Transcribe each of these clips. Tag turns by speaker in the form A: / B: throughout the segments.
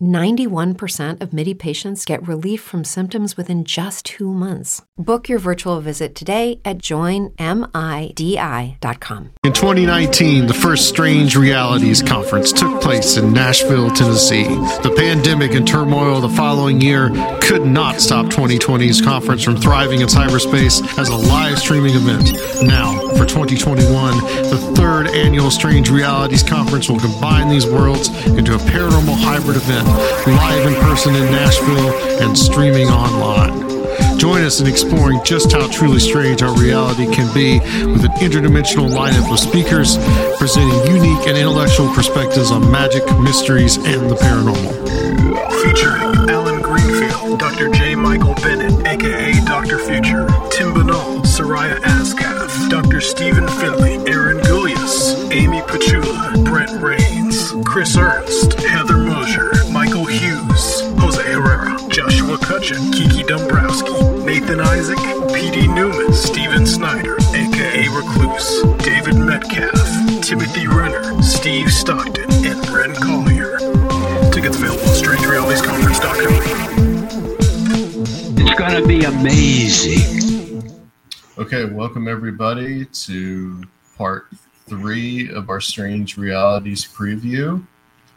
A: 91% of MIDI patients get relief from symptoms within just two months. Book your virtual visit today at joinmidi.com.
B: In 2019, the first Strange Realities Conference took place in Nashville, Tennessee. The pandemic and turmoil the following year could not stop 2020's conference from thriving in cyberspace as a live streaming event. Now, for 2021, the third annual Strange Realities Conference will combine these worlds into a paranormal hybrid event, live in person in Nashville and streaming online. Join us in exploring just how truly strange our reality can be with an interdimensional lineup of speakers presenting unique and intellectual perspectives on magic, mysteries, and the paranormal.
C: Featuring Allen Greenfield, Dr. J. Michael Bennett, aka Dr. Future, Tim Binnall, Soraya Ascaf, Dr. Stephen Finley, Aaron Gulyas, Amy Petulla, Brent Raynes, Chris Ernst, Heather Joshua Cutchin, Kiki Dombrowski, Nathan Isaac, P.D. Newman, Steven Snyder, aka Recluse, David Metcalf, Timothy Renner, Steve Stockton, and Ren Collier. Tickets available at strangerealities.conference.com.
D: It's going to be amazing.
E: Okay, welcome everybody to part three of our Strange Realities preview.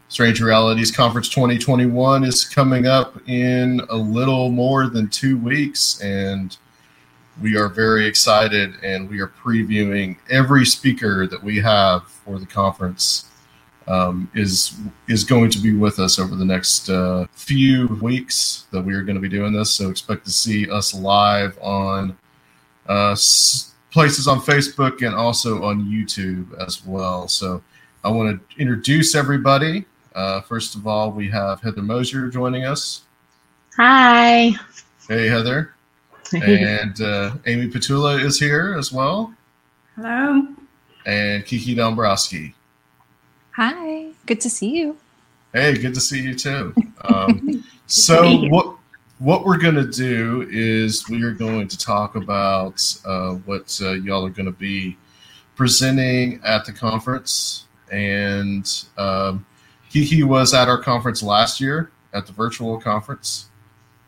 E: Strange Realities Conference 2021 is coming up in a little more than two weeks, and we are very excited and we are previewing every speaker that we have for the conference. Um, is is going to be with us over the next uh, few weeks that we are going to be doing this. So expect to see us live on uh, places on Facebook and also on YouTube as well. So I want to introduce everybody. Uh, first of all, we have Heather Moser joining us.
F: Hi.
E: Hey, Heather. And uh, Amy Petulla is here as well.
F: Hello.
E: And Kiki Dombrowski.
G: Hi. Good to see you.
E: Hey, good to see you too. Um, so what what we're going to do is we are going to talk about uh, what uh, y'all are going to be presenting at the conference. And um, Kiki was at our conference last year at the virtual conference,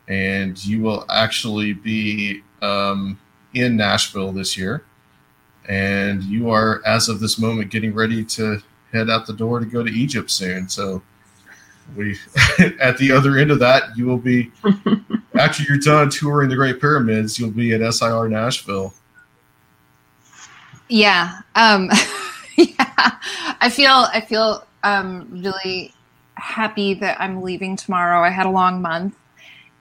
E: and you will actually be um, in Nashville this year. And you are, as of this moment, getting ready to head out the door to go to Egypt soon. So we at the other end of that you will be after you're done touring the great pyramids you'll be at sir nashville
G: Yeah. Um yeah. I feel I feel um really happy that I'm leaving tomorrow. I had a long month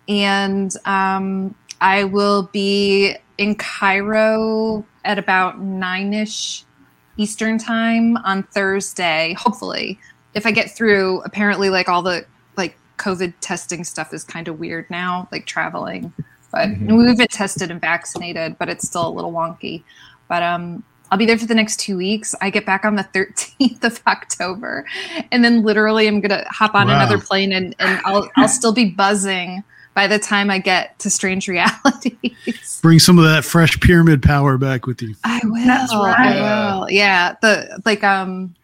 G: and um I will be in Cairo at about 9ish Eastern time on Thursday, hopefully. If I get through, apparently like all the like COVID testing stuff is kind of weird now, like traveling. But
E: Mhm.
G: we've been tested and vaccinated, but it's still a little wonky. But um I'll be there for the next two weeks. I get back on the 13th of October. And then literally I'm gonna hop on
B: Wow.
G: another plane and, and I'll I'll still be buzzing by the time I get to Strange Realities.
B: Bring some of that fresh pyramid power back with you.
G: I will.
F: That's right.
G: I will. Yeah. The like um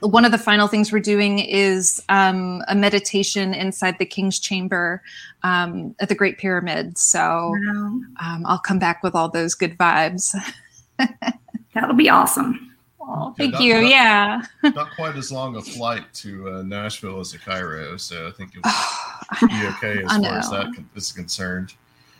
G: one of the final things we're doing is um, a meditation inside the king's chamber um, at the Great Pyramid. So
F: Wow.
G: um, I'll come back with all those good vibes.
F: That'll be awesome.
G: Oh,
E: Yeah,
G: thank you.
E: that-
G: yeah.
E: not quite as long a flight to uh, nashville as to cairo so i think you'll be okay as
G: I
E: far as
G: know.
E: that con- is concerned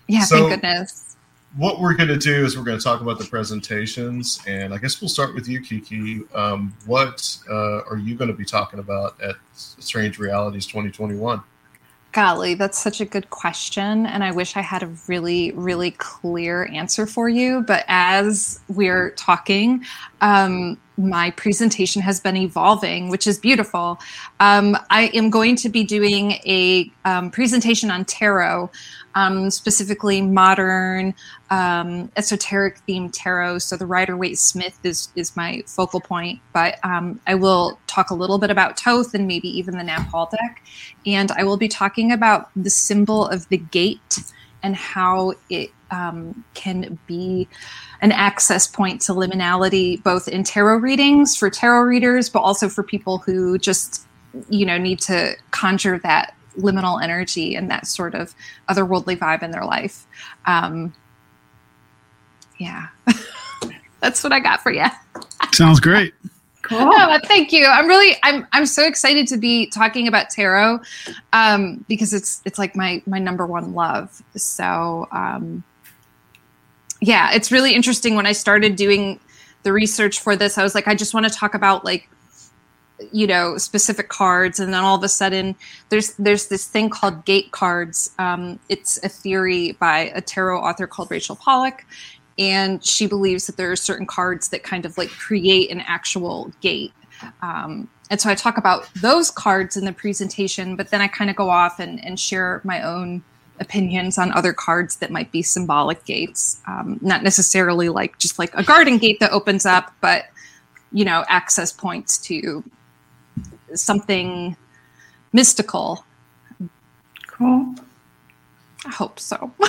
G: Yeah.
E: So-
G: thank goodness.
E: what we're going to do is we're going to talk about the presentations, and I guess we'll start with you, Kiki. Um, what uh, are you going to be talking about at Strange Realities 2021?
G: Golly, that's such a good question. And I wish I had a really, really clear answer for you. But as we're talking, um, my presentation has been evolving, which is beautiful. Um, I am going to be doing a um, presentation on tarot, um, specifically modern um, esoteric themed tarot. So the Rider Waite Smith is is my focal point, but um, I will talk a little bit about Thoth and maybe even the Knapp-Hall deck, and I will be talking about the symbol of the gate and how it um, can be an access point to liminality, both in tarot readings for tarot readers, but also for people who just, you know, need to conjure that liminal energy and that sort of otherworldly vibe in their life. Um, yeah, that's what I got for you.
H: Sounds great.
F: Cool.
G: Oh, thank you. I'm really I'm I'm so excited to be talking about tarot um, because it's it's like my my number one love. So um, yeah, it's really interesting when I started doing the research for this. I was like, I just want to talk about like you know specific cards and then all of a sudden there's there's this thing called gate cards um, it's a theory by a tarot author called rachel pollack and she believes that there are certain cards that kind of like create an actual gate um, and so i talk about those cards in the presentation but then i kind of go off and, and share my own opinions on other cards that might be symbolic gates um, not necessarily like just like a garden gate that opens up but you know access points to something mystical
F: Cool.
G: i hope so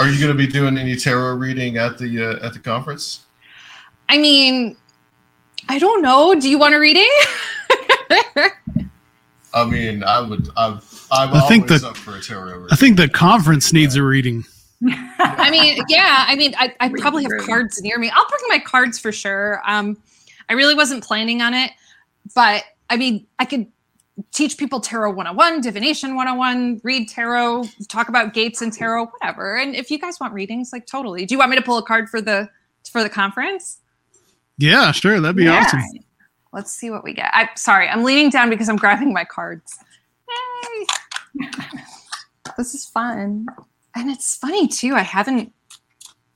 E: Are you going to be doing any tarot reading at the uh, at the conference?
G: i mean i don't know do you want a reading
E: I mean, I would. I'm, I'm
H: I think
E: always
H: that-
E: up for a tarot reading.
H: I think the conference needs a reading.
G: I mean, yeah. I mean, I, I probably have cards near me. I'll bring my cards for sure. Um, I really wasn't planning on it, but I mean, I could teach people tarot 101, divination 101, read tarot, talk about gates and tarot, whatever. And if you guys want readings, like totally. Do you want me to pull a card for the for the conference?
H: Yeah, sure. That'd be
F: Yeah.
H: awesome.
G: Let's see what we get. I'm sorry, I'm leaning down because I'm grabbing my cards. Yay. this is fun. And it's funny too. I haven't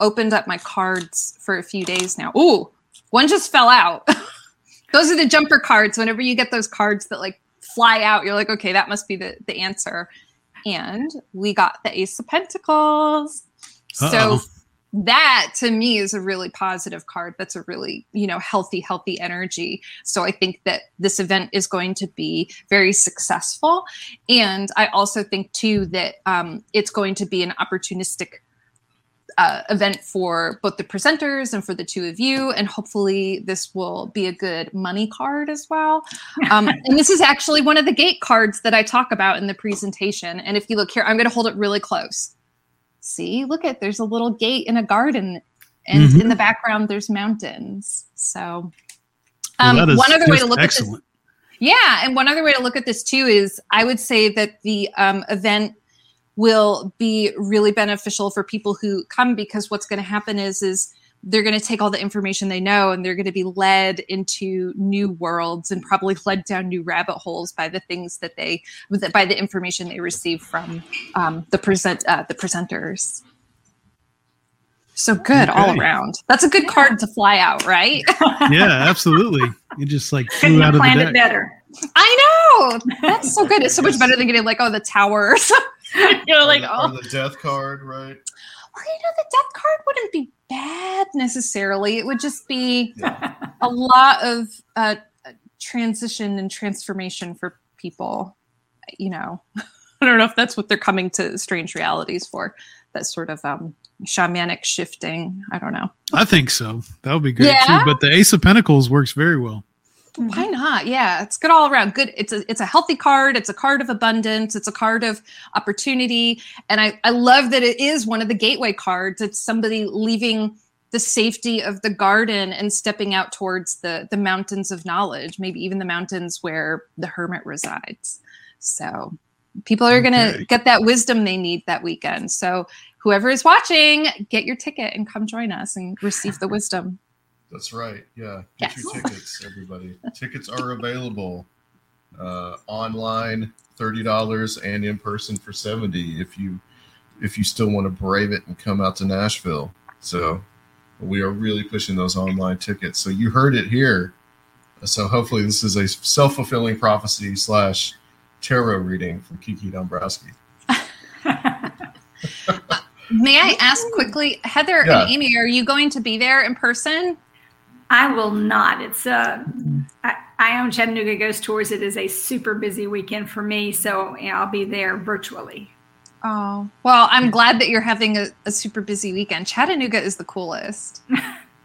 G: opened up my cards for a few days now. Ooh, one just fell out. those are the jumper cards. Whenever you get those cards that like fly out, you're like, okay, that must be the, the answer. And we got the Ace of Pentacles. So
H: Uh-oh.
G: That to me is a really positive card. That's a really, you know, healthy, healthy energy. So I think that this event is going to be very successful. And I also think too that um, it's going to be an opportunistic uh, event for both the presenters and for the two of you. And hopefully, this will be a good money card as well. Um, and this is actually one of the gate cards that I talk about in the presentation. And if you look here, I'm going to hold it really close. See, look at there's a little gate in a garden, and
H: Mhm.
G: in the background, there's mountains. So, um,
H: is
G: one other way to look
H: excellent.
G: at this. Yeah, and one other way to look at this too is I would say that the um, event will be really beneficial for people who come because what's going to happen is is they're going to take all the information they know and they're going to be led into new worlds and probably led down new rabbit holes by the things that they by the information they receive from um, the present uh, the presenters. So good all around. That's a good card to fly out, right?
H: Yeah, absolutely. You just like
F: Couldn't
H: flew out of the
F: planned it
H: deck.
F: better.
G: I know. That's so good. It's so much better than getting like, oh, the tower. you know, like,
E: or,
G: oh,
E: the death card, right?
G: well, you know, the death card wouldn't be bad necessarily. It would just be a lot of uh, transition and transformation for people. You know, I don't know if that's what they're coming to strange realities for. That sort of um, shamanic shifting. I don't know.
H: I think so. That would be great
G: Yeah?
H: too. But the Ace of Pentacles works very well. Mm-hmm.
G: Why not? Yeah, it's good all around. Good. It's a it's a healthy card. It's a card of abundance. It's a card of opportunity. And I I love that it is one of the gateway cards. It's somebody leaving the safety of the garden and stepping out towards the the mountains of knowledge, maybe even the mountains where the hermit resides. So people are going to get that wisdom they need that weekend. So whoever is watching, get your ticket and come join us and receive the wisdom.
E: That's right. Yeah. Get
G: Yes.
E: your tickets, everybody. tickets are available uh, online, thirty dollars, and in person for seventy. If you if you still want to brave it and come out to Nashville, so we are really pushing those online tickets. So you heard it here. So hopefully this is a self fulfilling prophecy slash tarot reading from Kiki Dombrowski.
G: May I ask quickly, Heather
E: Yeah.
G: and Amy, are you going to be there in person?
F: I will not. It's uh, I, I own Chattanooga Ghost Tours. It is a super busy weekend for me, so yeah, I'll be there virtually.
G: Oh, well, I'm glad that you're having a, a super busy weekend. Chattanooga is the coolest.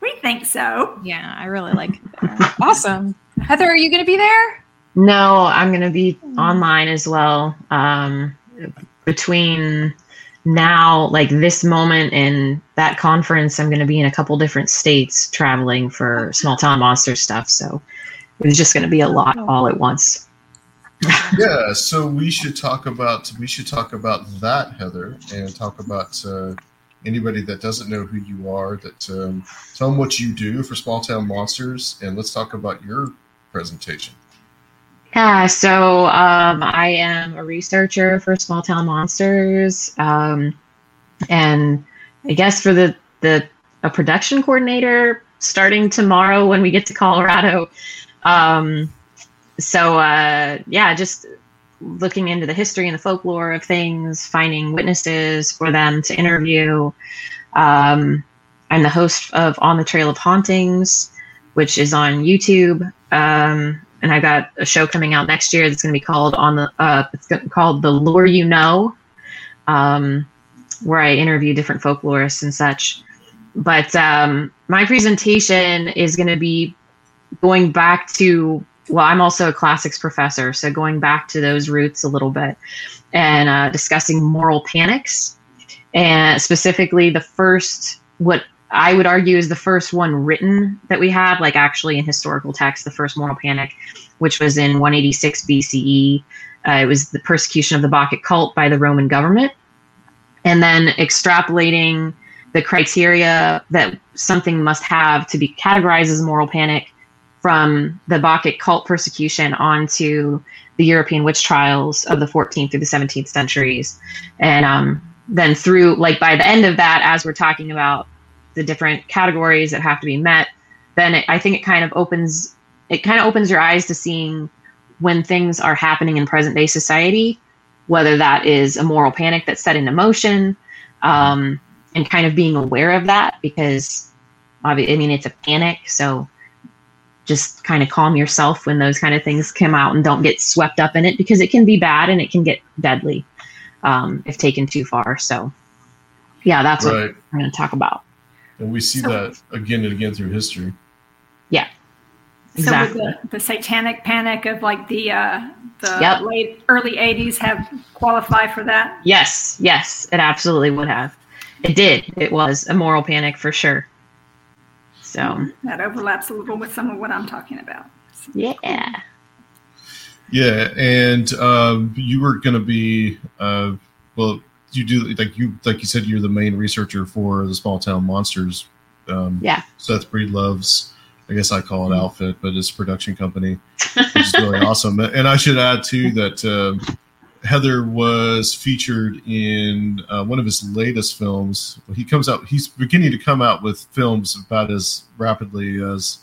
F: We think so.
G: Yeah, I really like it there. Awesome. Heather, are you going to be there?
I: No, I'm going to be online as well. Um, between now, like this moment in that conference, I'm going to be in a couple different states traveling for small town monster stuff. So it's just going to be a lot all at once.
E: yeah so we should talk about we should talk about that heather and talk about uh, anybody that doesn't know who you are that um, tell them what you do for small town monsters and let's talk about your presentation
I: Yeah, so um, I am a researcher for Small Town Monsters, um, and I guess for the the a production coordinator starting tomorrow when we get to Colorado. Um, so uh, yeah, just looking into the history and the folklore of things, finding witnesses for them to interview. Um, I'm the host of On the Trail of Hauntings, which is on YouTube. And I got a show coming out next year that's going to be called on the uh, it's called the Lore You Know, um, where I interview different folklorists and such. But um, my presentation is going to be going back to well, I'm also a classics professor, so going back to those roots a little bit and uh, discussing moral panics, and specifically the first what I would argue is the first one written that we have, like actually in historical text, the first moral panic, which was in 186 BCE. Uh, it was the persecution of the Bacchic cult by the Roman government. And then extrapolating the criteria that something must have to be categorized as moral panic from the Bacchic cult persecution onto the European witch trials of the 14th through the 17th centuries. And um, then through, like, by the end of that, as we're talking about the different categories that have to be met, then it, I think it kind of opens it kind of opens your eyes to seeing when things are happening in present day society, whether that is a moral panic that's set into motion, um, and kind of being aware of that because I mean it's a panic, so just kind of calm yourself when those kind of things come out and don't get swept up in it because it can be bad and it can get deadly um, if taken too far. So yeah, that's what
E: right
I: I'm going to talk about.
E: And we see
F: So-
E: that again and again through history
I: Yeah. Exactly.
F: So would the, the satanic panic of like the uh, the
I: Yep.
F: late early '80s have qualify for that?
I: Yes, yes, it absolutely would have. It did. It was a moral panic for sure. So,
F: That overlaps a little with some of what I'm talking about.
I: yeah.
E: yeah and um, you were going to be uh, well you do like you like you said you're the main researcher for the small town monsters. Um,
I: Yeah.
E: seth breedlove's i guess i call it outfit but it's a production company which is really awesome. And i should add too that um heather was featured in uh, one of his latest films. He comes out he's beginning to come out with films about as rapidly as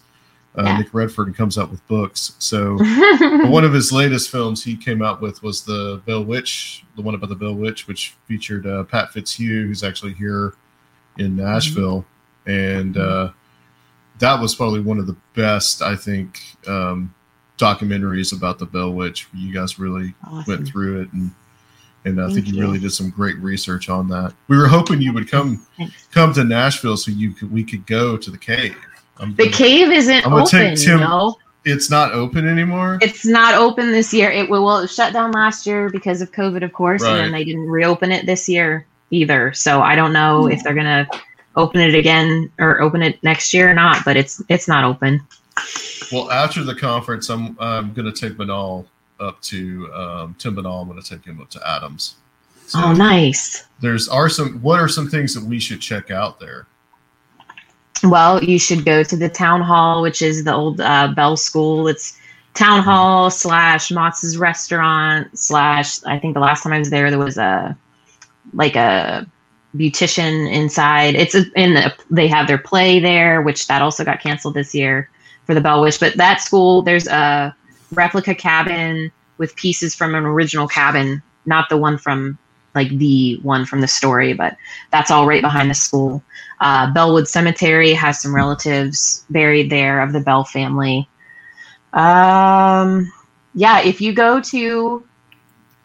E: uh,
I: Yeah.
E: nick redfern and comes out with books so one of his latest films he came out with was the Bell Witch, the one about the Bell Witch, which featured uh, Pat Fitzhugh, who's actually here in Nashville, and uh, that was probably one of the best, I think, um, documentaries about the Bell Witch. You guys really went through it, and and I
I: Thank
E: think you
I: you.
E: really did some great research on that. We were hoping you would come
I: Thanks.
E: come to Nashville so you could we could go to the cave. I'm
I: The cave isn't
E: I'm
I: open,
E: Tim-
I: you know.
E: It's not open anymore.
I: It's not open this year. It well, it shut down last year because of COVID, of course, and then they didn't reopen it this year either. So I don't know if they're gonna open it again or open it next year or not. But it's it's not open.
E: Well, after the conference, I'm I'm going to take Binnall up to um, Tim Binnall. I'm going to take him up to Adams. So
I: Oh, nice.
E: there's are some. What are some things that we should check out there?
I: Well, you should go to the town hall, which is the old uh, Bell School. It's town hall slash Mott's restaurant slash. I think the last time I was there, there was a like a beautician inside. It's in the, they have their play there, which that also got canceled this year for the Bell Witch. But that school, there's a replica cabin with pieces from an original cabin, not the one from like the one from the story, but that's all right behind the school. Uh, Bellwood Cemetery has some relatives buried there of the Bell family. Um, yeah, if you go to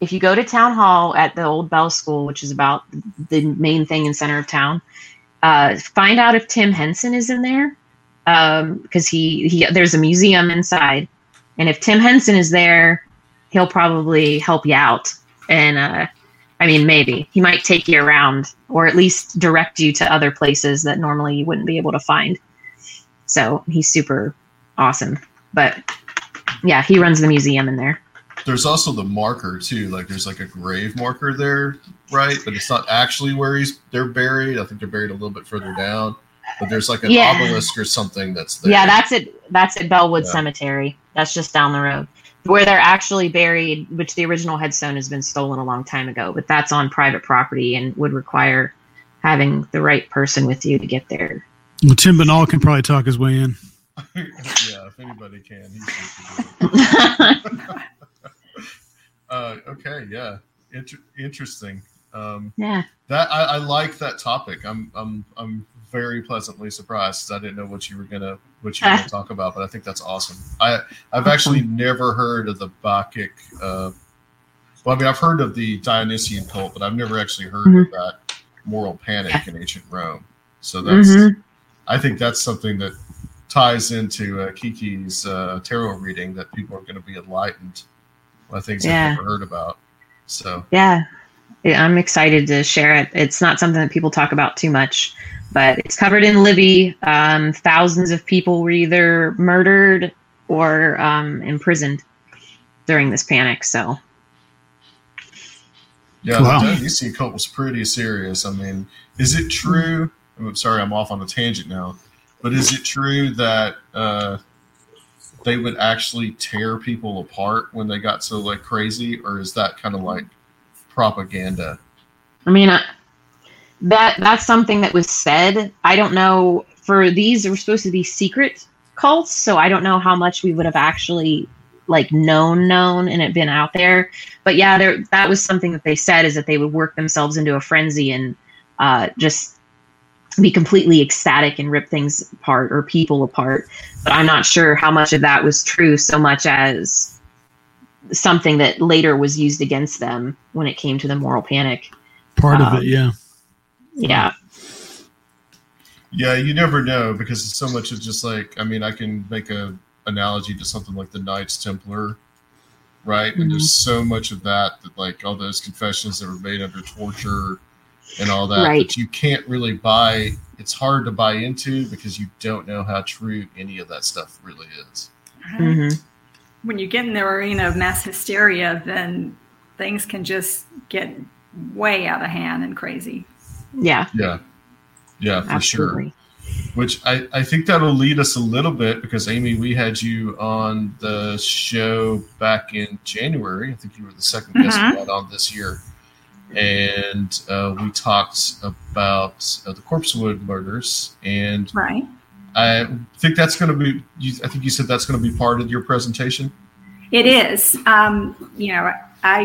I: if you go to town hall at the old Bell School, which is about the main thing in center of town, uh, find out if Tim Henson is in there because he, he there's a museum inside, and if Tim Henson is there, he'll probably help you out. And uh, I mean, maybe he might take you around or at least direct you to other places that normally you wouldn't be able to find. So he's super awesome. But yeah, he runs the museum in there.
E: There's also the marker too. Like there's like a grave marker there, right? But it's not actually where he's they're buried. I think they're buried a little bit further down. But there's like an
I: Yeah.
E: obelisk or something that's there.
I: Yeah, that's it. That's at Bellwood
E: Yeah.
I: Cemetery. That's just down the road. Where they're actually buried, which the original headstone has been stolen a long time ago, but that's on private property and would require having the right person with you to get there.
H: Well, Tim Binnall can probably talk his way in.
E: yeah, if anybody can, he's supposed to do it. uh, okay, yeah, Inter- interesting. Um,
I: yeah.
E: that I, I like that topic. I'm I'm I'm very pleasantly surprised. 'cause I didn't know what you were gonna what you gonna talk about, but I think that's awesome. I I've actually never heard of the Bacchic. Uh, well, I mean, I've heard of the Dionysian cult, but I've never actually heard of that moral panic in ancient Rome. So that's
I: Mhm.
E: I think that's something that ties into uh, Kiki's uh, tarot reading that people are going to be enlightened by things
I: Yeah.
E: they've never heard about. So
I: Yeah. Yeah, I'm excited to share it. It's not something that people talk about too much, but it's covered in Livy. Um, thousands of people were either murdered or um, imprisoned during this panic. So,
E: Yeah,
H: Wow.
E: the Dionysian cult was pretty serious. I mean, is it true? I'm sorry, I'm off on a tangent now. But is it true that uh, they would actually tear people apart when they got so like crazy, or is that kind of like propaganda?
I: I mean, that that's something that was said. I don't know. For these, were supposed to be secret cults, so I don't know how much we would have actually like known known and it been out there. But yeah, there that was something that they said is that they would work themselves into a frenzy and uh, just be completely ecstatic and rip things apart or people apart. But I'm not sure how much of that was true, so much as something that later was used against them when it came to the moral panic.
H: Part of
I: Um,
H: it, yeah.
I: Yeah.
E: Yeah, you never know because it's so much of just like I mean, I can make a analogy to something like the Knights Templar, right? And there's so much of that that like all those confessions that were made under torture and all that
I: Right.
E: that you can't really buy. It's hard to buy into because you don't know how true any of that stuff really is.
I: hmm
F: When you get in the arena of mass hysteria, then things can just get way out of hand and crazy.
I: Yeah,
E: Yeah, yeah, for
I: absolutely.
E: sure. Which I, I think that'll lead us a little bit because Amy, we had you on the show back in January. I think you were the 2nd guest
F: Mhm.
E: we had on this year, and uh, we talked about uh, the Corpsewood murders. And
F: Right.
E: I think that's going to be. I think you said that's going to be part of your presentation.
F: It is. Um, you know, I,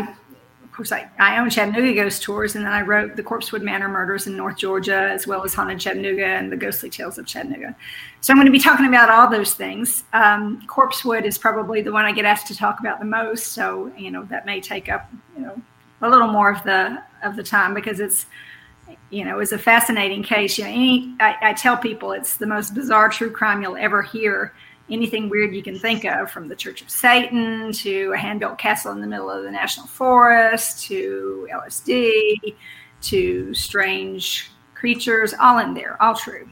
F: of course, I, I own Chattanooga Ghost Tours, and then I wrote the Corpsewood Manor Murders in North Georgia, as well as Haunted Chattanooga and the Ghostly Tales of Chattanooga. So I'm going to be talking about all those things. Um, Corpsewood is probably the one I get asked to talk about the most, so you know that may take up you know a little more of the of the time because it's you know it's a fascinating case. You know, any I, I tell people it's the most bizarre true crime you'll ever hear anything weird you can think of, from the Church of Satan to a hand-built castle in the middle of the national forest to LSD to strange creatures, all in there, all true.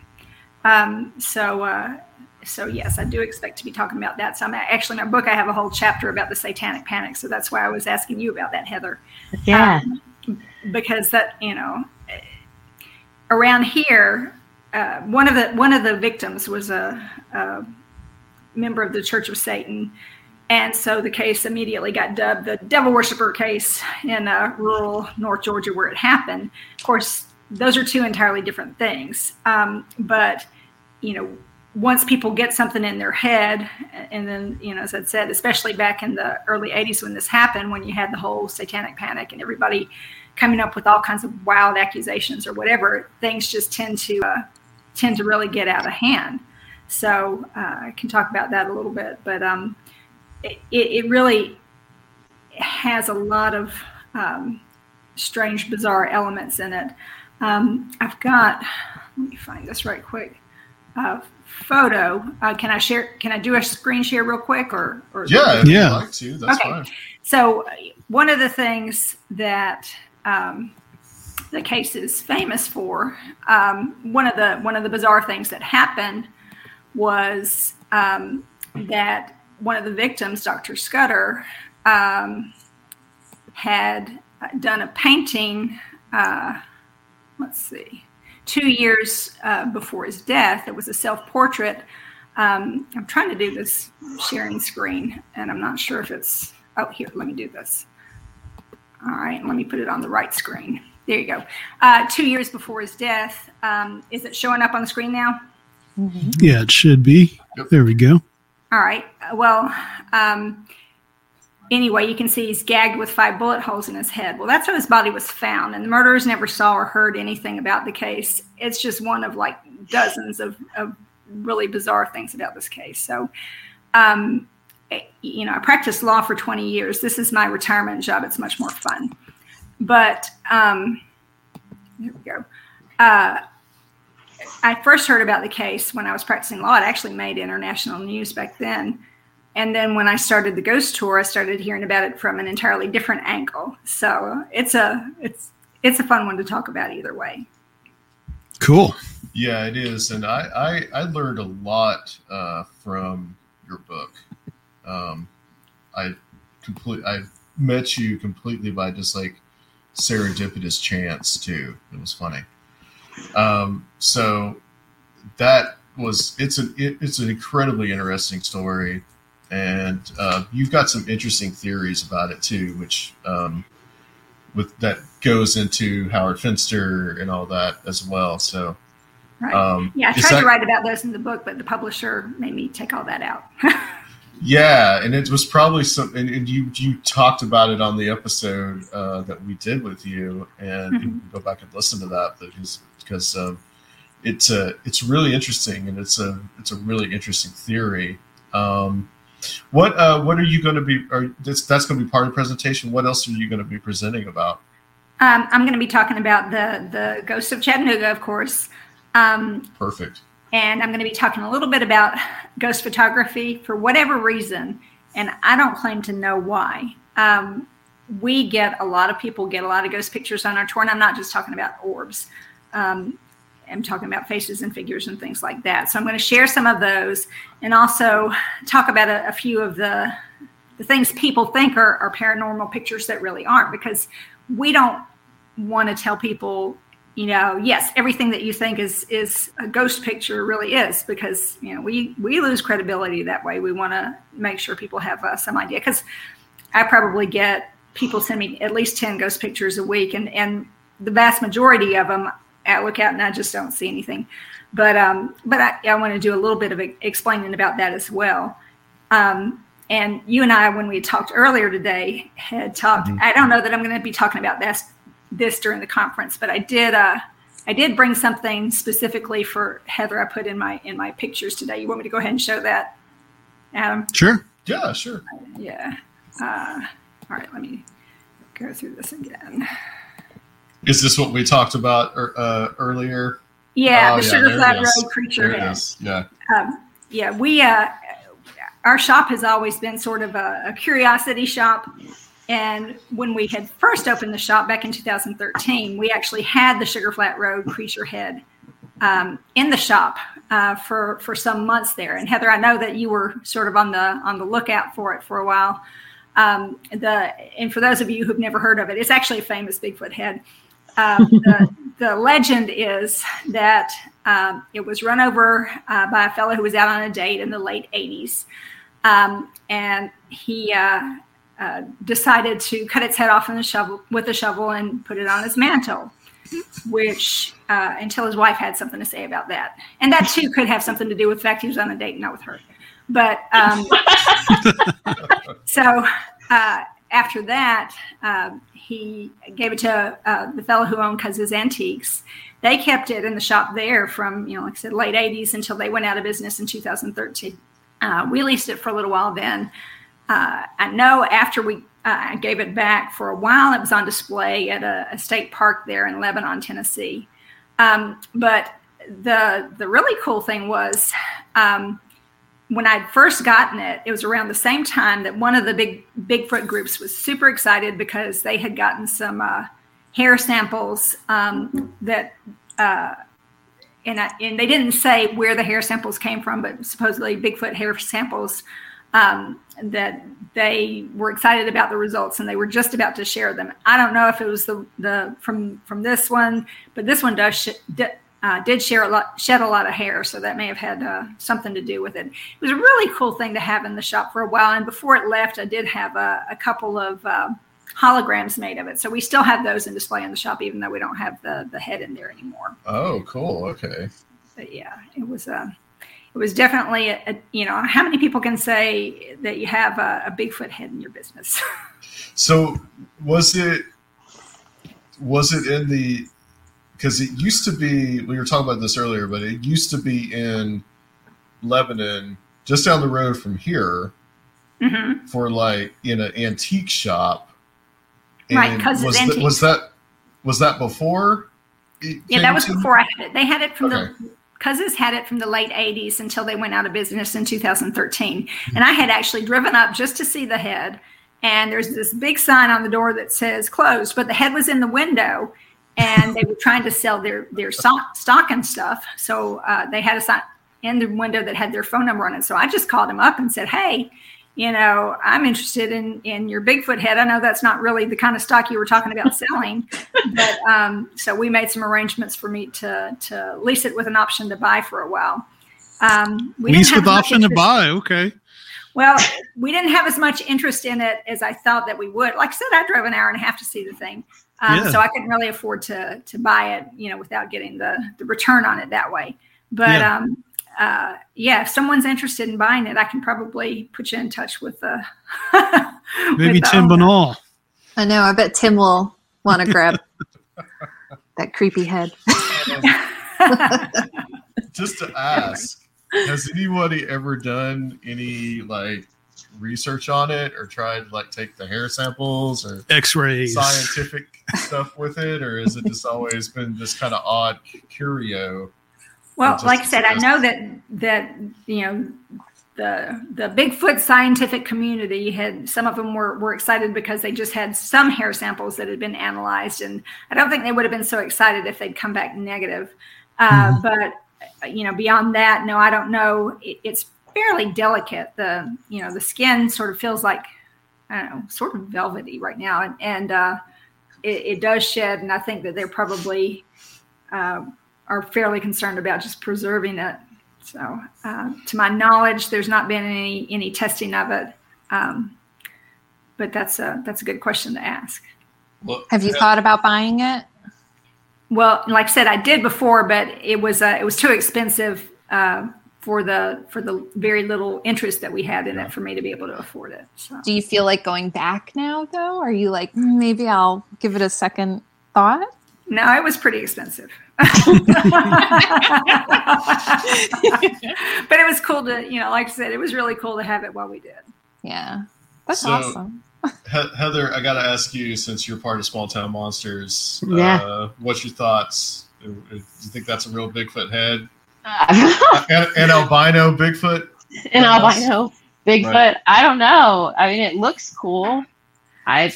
F: Um, so, uh, so yes, I do expect to be talking about that. So, I'm actually in my book, I have a whole chapter about the Satanic Panic. So that's why I was asking you about that, Heather.
I: Yeah.
F: Um, because that you know around here uh, one of the one of the victims was a, a, member of the Church of Satan, and so the case immediately got dubbed the devil worshiper case in uh, rural North Georgia where it happened. Of course, those are two entirely different things. Um, but you know, once people get something in their head, and then you know, as I said, especially back in the early '80s when this happened, when you had the whole satanic panic and everybody coming up with all kinds of wild accusations or whatever, things just tend to uh, tend to really get out of hand. So uh, I can talk about that a little bit, but um, it, it, really has a lot of um, strange, bizarre elements in it. Um, I've got, let me find this right quick. Uh, photo. Uh, can I share? Can I do a screen share real quick, or, or
E: yeah, yeah, like to. That's okay. fine.
F: So one of the things that um, the case is famous for. Um, one of the one of the bizarre things that happened was um, that one of the victims, Dr. Scudder, um, had done a painting. Uh, let's see, two years uh, before his death. It was a self portrait. Um, I'm trying to do this sharing screen, and I'm not sure if it's. Oh, here, let me do this. All right, let me put it on the right screen. There you go. Uh, two years before his death. Um, is it showing up on the screen now?
H: Mm-hmm. Yeah, it should be. There we go.
F: All right. Well, um, anyway, you can see he's gagged with five bullet holes in his head. Well, that's how his body was found, and the murderers never saw or heard anything about the case. It's just one of like dozens of, of really bizarre things about this case. So, um, you know, I practiced law for 20 years. This is my retirement job. It's much more fun. But um, here we go. Uh, I first heard about the case when I was practicing law. It actually made international news back then. And then when I started the ghost tour, I started hearing about it from an entirely different angle. So it's a it's it's a fun one to talk about either way.
H: Cool.
E: Yeah, it is, and I I, I learned a lot uh, from your book. Um, I complete I met you completely by just like serendipitous chance too. It was funny. Um, so that was it's an it, it's an incredibly interesting story, and uh, you've got some interesting theories about it too, which um, with that goes into Howard Finster and all that as well. So.
F: Right. Um, yeah, I tried that, to write about those in the book, but the publisher made me take all that out.
E: Yeah, and it was probably some, and, and, you you talked about it on the episode uh, that we did with you, and mm-hmm. you go back and listen to that because because um, it's a it's really interesting and it's a it's a really interesting theory. Um, what uh, what are you going to be? Or this, that's going to be part of the presentation. What else are you going to be presenting about?
F: Um, I'm going to be talking about the the ghost of Chattanooga, of course. Um,
E: Perfect
F: and I'm going to be talking a little bit about ghost photography for whatever reason, and I don't claim to know why. Um, we get a lot of people get a lot of ghost pictures on our tour, and I'm not just talking about orbs. Um, I'm talking about faces and figures and things like that. So I'm going to share some of those, and also talk about a, a few of the the things people think are, are paranormal pictures that really aren't, because we don't want to tell people you know, yes, everything that you think is is a ghost picture really is because you know we we lose credibility that way. We want to make sure people have uh, some idea because I probably get people send me at least ten ghost pictures a week, and and the vast majority of them I look at and I just don't see anything. But um, but I, I want to do a little bit of explaining about that as well. Um, and you and I, when we talked earlier today, had talked. Mm-hmm. I don't know that I'm going to be talking about this this during the conference, but I did uh, I did bring something specifically for Heather. I put in my in my pictures today. You want me to go ahead and show that, Adam?
H: Sure.
E: Yeah, sure.
F: Yeah. Uh, all right. Let me go through this again.
E: Is this what we talked about er, uh, earlier?
F: Yeah, oh, the yeah, Sugar Flat Road creature
E: head. Yeah.
F: Um, yeah, we uh, our shop has always been sort of a, a curiosity shop and when we had first opened the shop back in 2013, we actually had the Sugar Flat Road creature head um, in the shop uh, for for some months there. And Heather, I know that you were sort of on the on the lookout for it for a while. Um, the and for those of you who've never heard of it, it's actually a famous Bigfoot head. Um, the, the legend is that um, it was run over uh, by a fellow who was out on a date in the late 80s. Um, and he uh, uh, decided to cut its head off in a shovel, with a shovel and put it on his mantle, which uh, until his wife had something to say about that. And that too could have something to do with the fact he was on a date, not with her. But um, so uh, after that, um, he gave it to uh, the fellow who owned Cuz's Antiques. They kept it in the shop there from, you know, like I said, late 80s until they went out of business in 2013. Uh, we leased it for a little while then. Uh, I know after we uh, gave it back for a while, it was on display at a, a state park there in Lebanon, Tennessee. Um, but the the really cool thing was um, when I'd first gotten it, it was around the same time that one of the big Bigfoot groups was super excited because they had gotten some uh, hair samples um, that, uh, and, I, and they didn't say where the hair samples came from, but supposedly Bigfoot hair samples um, that they were excited about the results and they were just about to share them. I don't know if it was the the from from this one, but this one does sh- uh, did share a lot, shed a lot of hair, so that may have had uh, something to do with it. It was a really cool thing to have in the shop for a while, and before it left, I did have a, a couple of uh, holograms made of it, so we still have those in display in the shop, even though we don't have the the head in there anymore.
E: Oh, cool. Okay.
F: But yeah, it was a. It was definitely a, a, you know how many people can say that you have a, a bigfoot head in your business
E: so was it was it in the because it used to be we were talking about this earlier, but it used to be in Lebanon, just down the road from here, mm-hmm. for like in an antique shop.
F: right, because
E: was, th- was that was that before?
F: Yeah, that was before I had it. They had it from okay. the Cousins had it from the late 80s until they went out of business in 2013. Mm-hmm. And I had actually driven up just to see the head. And there's this big sign on the door that says closed, but the head was in the window and they were trying to sell their their stock, stock and stuff. So uh, they had a sign in the window that had their phone number on it. So I just called him up and said, "Hey, you know, I'm interested in in your Bigfoot head. I know that's not really the kind of stock you were talking about selling, but um, so we made some arrangements for me to to lease it with an option to buy for a while. Um,
H: we lease with option to buy. Okay.
F: Well, we didn't have as much interest in it as I thought that we would. Like I said, I drove an hour and a half to see the thing. Um, yeah. So I couldn't really afford to to buy it, you know, without getting the the return on it that way. But yeah. um, uh, yeah, if someone's interested in buying it, I can probably put you in touch with the
H: maybe with Tim Binnall.
G: I know. I bet Tim will want to grab that creepy head.
E: Just to ask, has anybody ever done any like research on it or tried to like take the hair samples or
H: x-rays
E: scientific stuff with it or has it just always been this kind of odd curio
F: well like i said i know that that you know the the bigfoot scientific community had some of them were, were excited because they just had some hair samples that had been analyzed and i don't think they would have been so excited if they'd come back negative uh, mm-hmm. but you know beyond that no i don't know it, it's fairly delicate. The you know the skin sort of feels like I don't know, sort of velvety right now, and, and uh, it, it, does shed. And I think that they're probably uh, are fairly concerned about just preserving it. So, uh, to my knowledge, there's not been any any testing of it. Um, but that's a that's a good question to ask.
G: Well, Have you thought about buying it?
F: Well, like I said, I did before, but it was uh, it was too expensive uh, for the for the very little interest that we had in it for me to be able to afford it. So.
G: Do you feel like going back now though? Are you like mm, maybe I'll give it a second thought?
F: No, it was pretty expensive. but it was cool to, you know, like I said, it was really cool to have it while we did.
G: Yeah. That's so, awesome.
E: Heather, I got to ask you, since you're part of Small Town Monsters,
I: yeah.
E: Uh, what's your thoughts? Do you think that's a real Bigfoot head? Uh, an, an, albino Bigfoot.
I: An albino Bigfoot. Right. I don't know. I mean, it looks cool. I,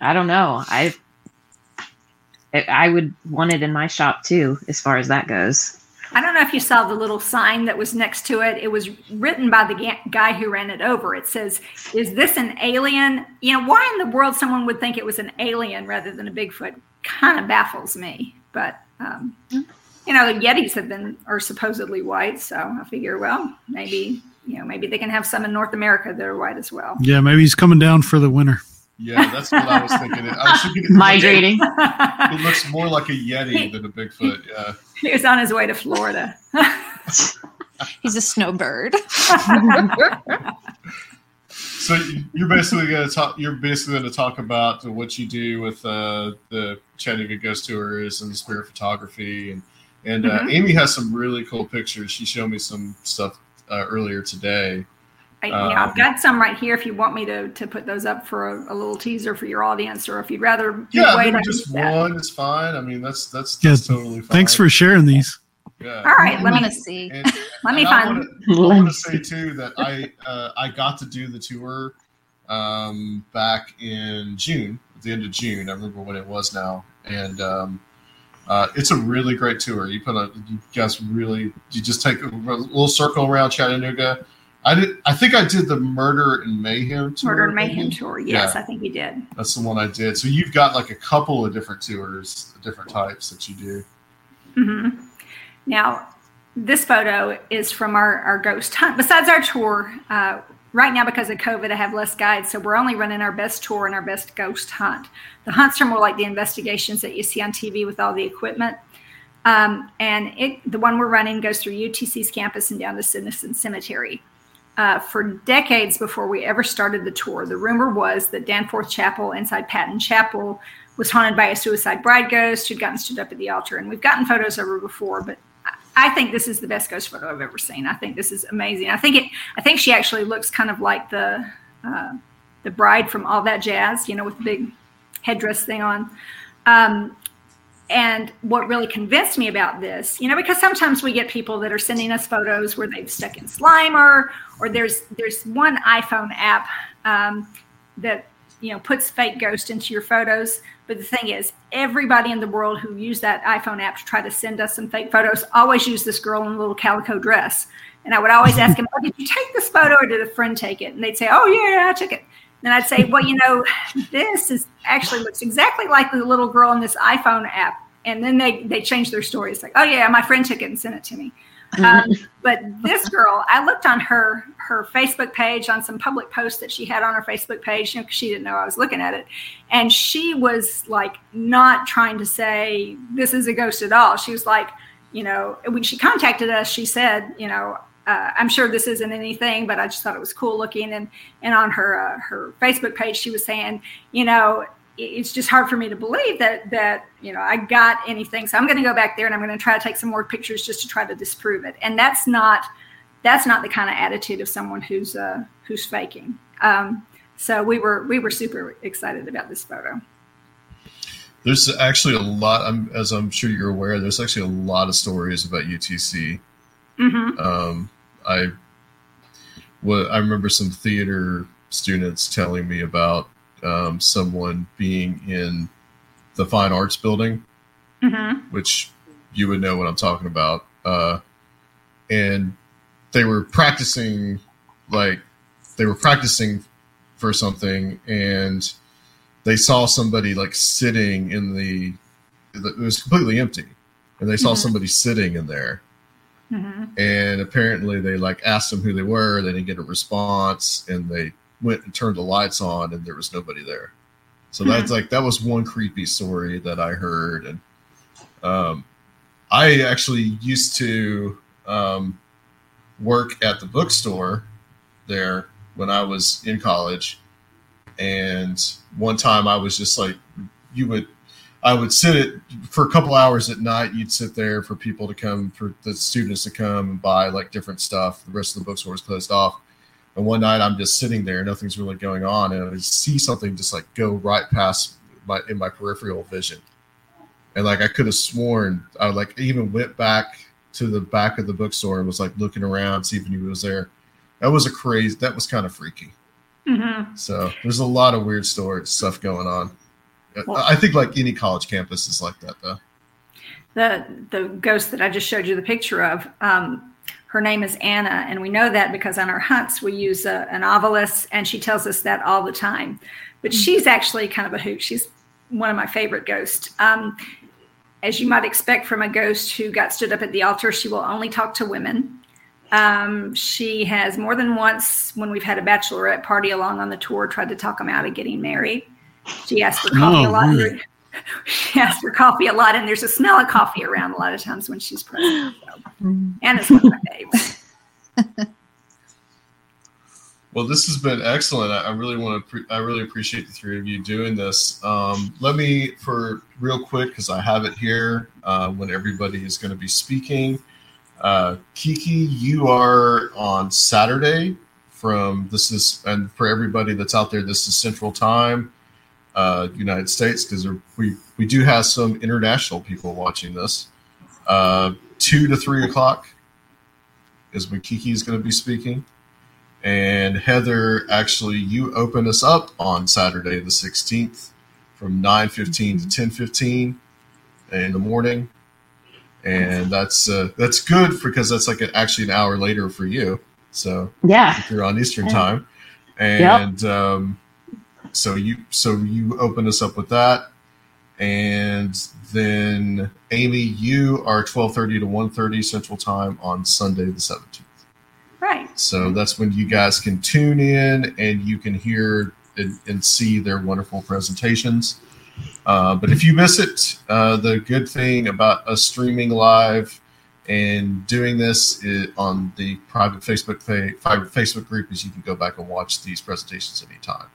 I: I don't know. I, I would want it in my shop too, as far as that goes.
F: I don't know if you saw the little sign that was next to it. It was written by the guy who ran it over. It says, "Is this an alien?" You know, why in the world someone would think it was an alien rather than a Bigfoot kind of baffles me. But um, you know, the Yetis have been are supposedly white, so I figure, well, maybe you know, maybe they can have some in North America that are white as well.
H: Yeah, maybe he's coming down for the winter.
E: Yeah, that's what I was thinking. I was thinking
I: Migrating.
E: It looks more like a Yeti than a Bigfoot. Yeah.
F: He was on his way to Florida.
G: He's a snowbird.
E: so you're basically going to talk. You're basically going to talk about what you do with uh, the Chattanooga Ghost Tours and the spirit photography, and and uh,
F: Mhm.
E: Amy has some really cool pictures. She showed me some stuff uh, earlier today.
F: I, yeah, I've
E: Um,
F: got some right here if you want me to to put those up for a, a little teaser for your audience, or if you'd rather
E: Yeah,
F: wait,
E: maybe
F: I can
E: just one is fine. I mean, that's that's,
H: Yeah,
E: totally fine.
H: Thanks for sharing these.
E: Yeah.
F: All right, let me
G: see.
E: And,
F: let me find.
E: I want to say too that I uh, I got to do the tour um, back in June, at the end of June. I remember when it was now, and um, uh, it's a really great tour. You put a you guys really you just take a little circle around Chattanooga. I did. I think I did the Murder and Mayhem tour.
F: Murder and Mayhem tour. Yes,
E: Yeah.
F: I think you did.
E: That's the one I did. So you've got like a couple of different tours, different types that you do.
F: hmm Now, this photo is from our, our ghost hunt. Besides our tour, uh, right now because of COVID, I have less guides, so we're only running our best tour and our best ghost hunt. The hunts are more like the investigations that you see on TV with all the equipment. Um, and it, the one we're running goes through UTC's campus and down to Citizen Cemetery. Uh, for decades before we ever started the tour, the rumor was that Danforth Chapel inside Patten Chapel was haunted by a suicide bride ghost who'd gotten stood up at the altar. And we've gotten photos of her before, but I- think this is the best ghost photo I've ever seen. I think this is amazing. I think it. I think she actually looks kind of like the uh, the bride from All That Jazz, you know, with the big headdress thing on. Um, and what really convinced me about this, you know, because sometimes we get people that are sending us photos where they've stuck in Slimer, or there's there's one iPhone app um, that you know puts fake ghost into your photos. But the thing is, everybody in the world who used that iPhone app to try to send us some fake photos always use this girl in a little calico dress. And I would always ask them, oh, "Did you take this photo, or did a friend take it?" And they'd say, "Oh yeah, I took it." And I'd say, "Well, you know, this is actually looks exactly like the little girl in this iPhone app." And then they they change their story. It's like, "Oh yeah, my friend took it and sent it to me." Um, but this girl, I looked on her her Facebook page on some public posts that she had on her Facebook page, you know, she didn't know I was looking at it, and she was like not trying to say this is a ghost at all. She was like, you know, when she contacted us, she said, you know, uh, I'm sure this isn't anything, but I just thought it was cool looking. And and on her uh, her Facebook page, she was saying, you know, it's just hard for me to believe that that you know I got anything. So I'm going to go back there and I'm going to try to take some more pictures just to try to disprove it. And that's not that's not the kind of attitude of someone who's uh, who's faking. Um, so we were we were super excited about this photo.
E: There's actually a lot, I'm, as I'm sure you're aware, there's actually a lot of stories about UTC.
F: hmm
E: Um, I, what I remember some theater students telling me about um, someone being in the fine arts building,
F: hmm
E: which you would know what I'm talking about. Uh, and they were practicing, like, they were practicing for something, and they saw somebody like sitting in the. It was completely empty, and they saw
F: Mhm.
E: somebody sitting in there,
F: hmm
E: and apparently they like asked them who they were. They didn't get a response, and they went and turned the lights on, and there was nobody there. So that's like that was one creepy story that I heard, and um, I actually used to um, work at the bookstore there when I was in college, and one time I was just like, you would. I would sit it for a couple hours at night. You'd sit there for people to come, for the students to come and buy like different stuff. The rest of the bookstore was closed off. And one night I'm just sitting there, nothing's really going on, and I see something just like go right past my in my peripheral vision. And like I could have sworn I like even went back to the back of the bookstore and was like looking around, see if anybody was there. That was a crazy. That was kind of freaky.
F: hmm
E: So there's a lot of weird story stuff going on. I-
F: Well-
E: I think like any college campus is like that though.
F: the the ghost that I just showed you the picture of. Um, her name is Anna, and we know that because on our hunts we use a, an ovilus, and she tells us that all the time. But she's actually kind of a hoot. She's one of my favorite ghosts. Um, as you might expect from a ghost who got stood up at the altar, she will only talk to women. Um, she has more than once, when we've had a bachelorette party along on the tour, tried to talk them out of getting married. She asked for coffee
H: Oh,
F: a lot.
H: really?
F: She asks for coffee a lot, and there's a smell of coffee around a lot of times when she's present. So, Anna's one of my faves.
E: Well, this has been excellent. I, I really want to. Pre- I really appreciate the three of you doing this. Um, let me, for real quick, because I have it here uh, when everybody is going to be speaking. Uh, Kiki, you are on Saturday from this is, and for everybody that's out there, this is Central Time, uh, United States, because we we do have some international people watching this. Uh, two to three o'clock is when Kiki is going to be speaking. And Heather, actually, you open us up on Saturday the 16th from 9:15 to 10:15 in the morning, and that's uh, that's good because that's like an, actually an hour later for you. So
I: Yeah.
E: if you're on Eastern time, and um, so you so you open us up with that, and then Amy, you are 12:30 to 1:30 Central Time on Sunday the 17th.
F: Right.
E: So that's when you guys can tune in and you can hear and, and see their wonderful presentations. Uh, but if you miss it, uh, the good thing about us streaming live and doing this i on the private Facebook private Facebook group is you can go back and watch these presentations anytime.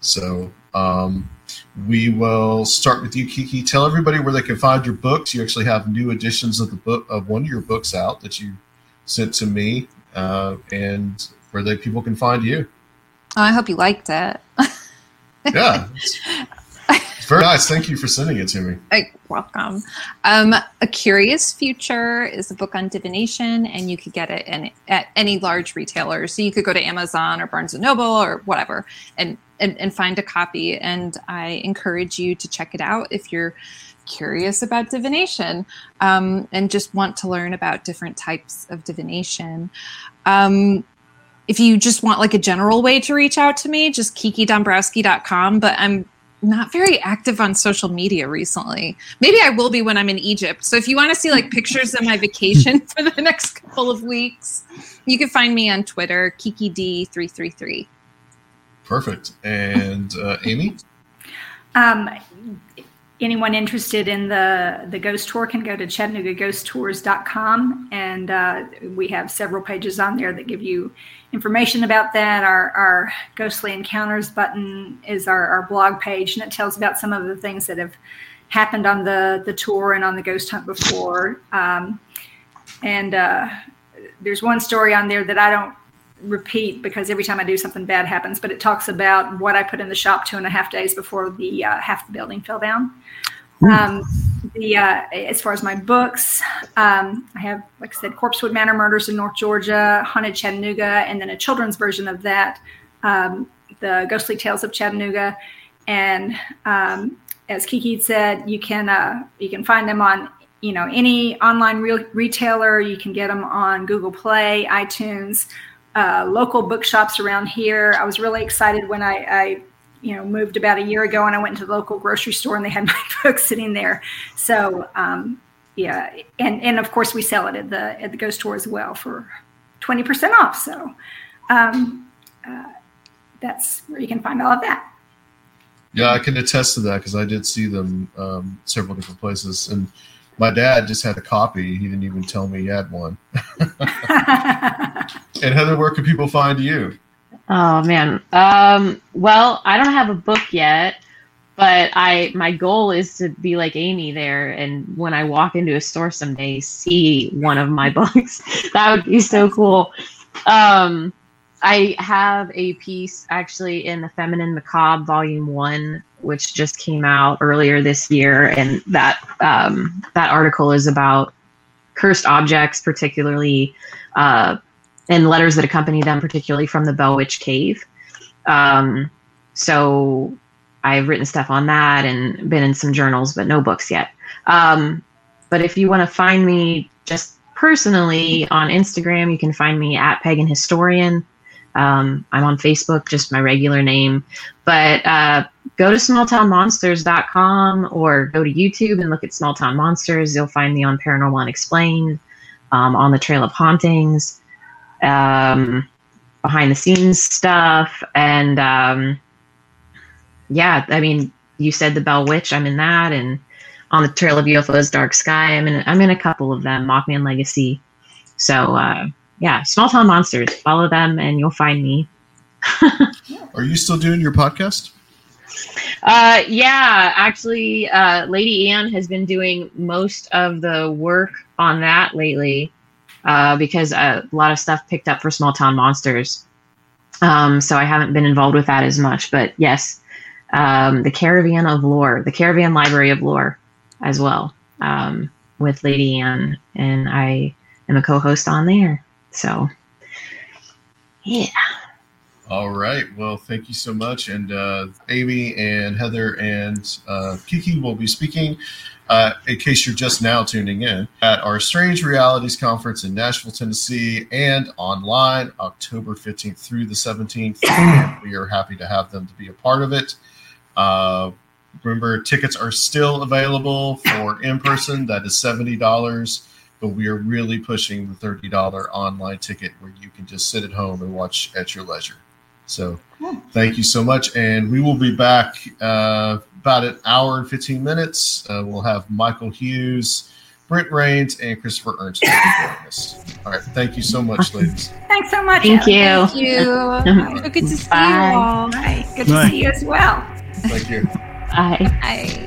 E: So um, we will start with you, Kiki. Tell everybody where they can find your books. You actually have new editions of the book of one of your books out that you sent to me, uh, and where they people can find you.
G: Oh, I hope you liked it.
E: Yeah, it's, it's very nice. Thank you for sending it to me.
G: Like, welcome. Um, a Curious Future is a book on divination, and you could get it in, at any large retailer. So you could go to Amazon or Barnes and Noble or whatever, and, and and find a copy. And I encourage you to check it out if you're curious about divination um, and just want to learn about different types of divination. Um, if you just want like a general way to reach out to me, just kikidombrowski.com. But I'm not very active on social media recently. Maybe I will be when I'm in Egypt. So if you want to see like pictures of my vacation for the next couple of weeks, you can find me on Twitter, KikiD333.
E: Perfect. And uh, Amy,
F: Um, anyone interested in the the ghost tour can go to chattanoogaghosttours.com and uh, we have several pages on there that give you information about that. Our, our ghostly encounters button is our, our blog page and it tells about some of the things that have happened on the the tour and on the ghost hunt before. Um, and uh, there's one story on there that i don't repeat because every time I do something bad happens, but it talks about what I put in the shop two and a half days before the uh, half the building fell down. Um, the uh, as far as my books, um, I have, like I said, Corpsewood Manor Murders in North Georgia, Haunted Chattanooga, and then a children's version of that, um, the Ghostly Tales of Chattanooga. And um, as Kiki said, you can uh, you can find them on you know any online real retailer. You can get them on Google Play, iTunes uh, local bookshops around here. I was really excited when I, I, you know, moved about a year ago and I went to the local grocery store and they had my book sitting there. So, um, yeah, and and of course we sell it at the at the ghost store as well for twenty percent off. So, um, uh, that's where you can find all of that.
E: yeah, I can attest to that because I did see them um, several different places, and my dad just had a copy. He didn't even tell me he had one. and Heather, where can people find you?
I: Oh man. Um, well, I don't have a book yet, but I my goal is to be like Amy there, and when I walk into a store someday, see one of my books. that would be so cool. Um, I have a piece actually in the Feminine Macabre Volume One, which just came out earlier this year, and that um, that article is about cursed objects, particularly. Uh, and letters that accompany them, particularly from the Bell Witch Cave. Um, so I've written stuff on that and been in some journals, but no books yet. Um, but if you want to find me just personally on Instagram, you can find me at Pagan Historian. Um, I'm on Facebook, just my regular name. But uh, go to smalltownmonsters.com or go to YouTube and look at Small Town Monsters. You'll find me on Paranormal Unexplained, um, on the Trail of Hauntings, um, behind the scenes stuff. And um, yeah, I mean, you said the Bell Witch, I'm in that. And on the Trail of UFOs, Dark Sky, I'm in, I'm in a couple of them, Mothman Legacy. So, uh, yeah, Small Town Monsters. Follow them, and you'll find me.
E: Are you still doing your podcast?
I: Uh, yeah, actually, uh, Lady Anne has been doing most of the work on that lately uh, because a lot of stuff picked up for Small Town Monsters. Um, so I haven't been involved with that as much. But yes, um, the Caravan of Lore, the Caravan Library of Lore as well um, with Lady Anne. And I am a co host on there. So, yeah.
E: All right. Well, thank you so much. And uh, Amy and Heather and uh, Kiki will be speaking, uh, in case you're just now tuning in, at our Strange Realities Conference in Nashville, Tennessee, and online October 15th through the 17th. and we are happy to have them to be a part of it. Uh, remember, tickets are still available for in person. That is $70 but we are really pushing the $30 online ticket where you can just sit at home and watch at your leisure. So thank you so much. And we will be back uh, about an hour and 15 minutes. Uh, we'll have Michael Hughes, Brent Raynes, and Christopher Ernst joining us. All right. Thank you so much, ladies.
F: Thanks so much.
I: Thank
F: Ellen.
I: you.
G: Thank you. Good to see
I: Bye.
G: you all.
F: Bye. Good to
H: Bye.
F: see you as well.
E: Thank you.
I: Bye.
G: Bye.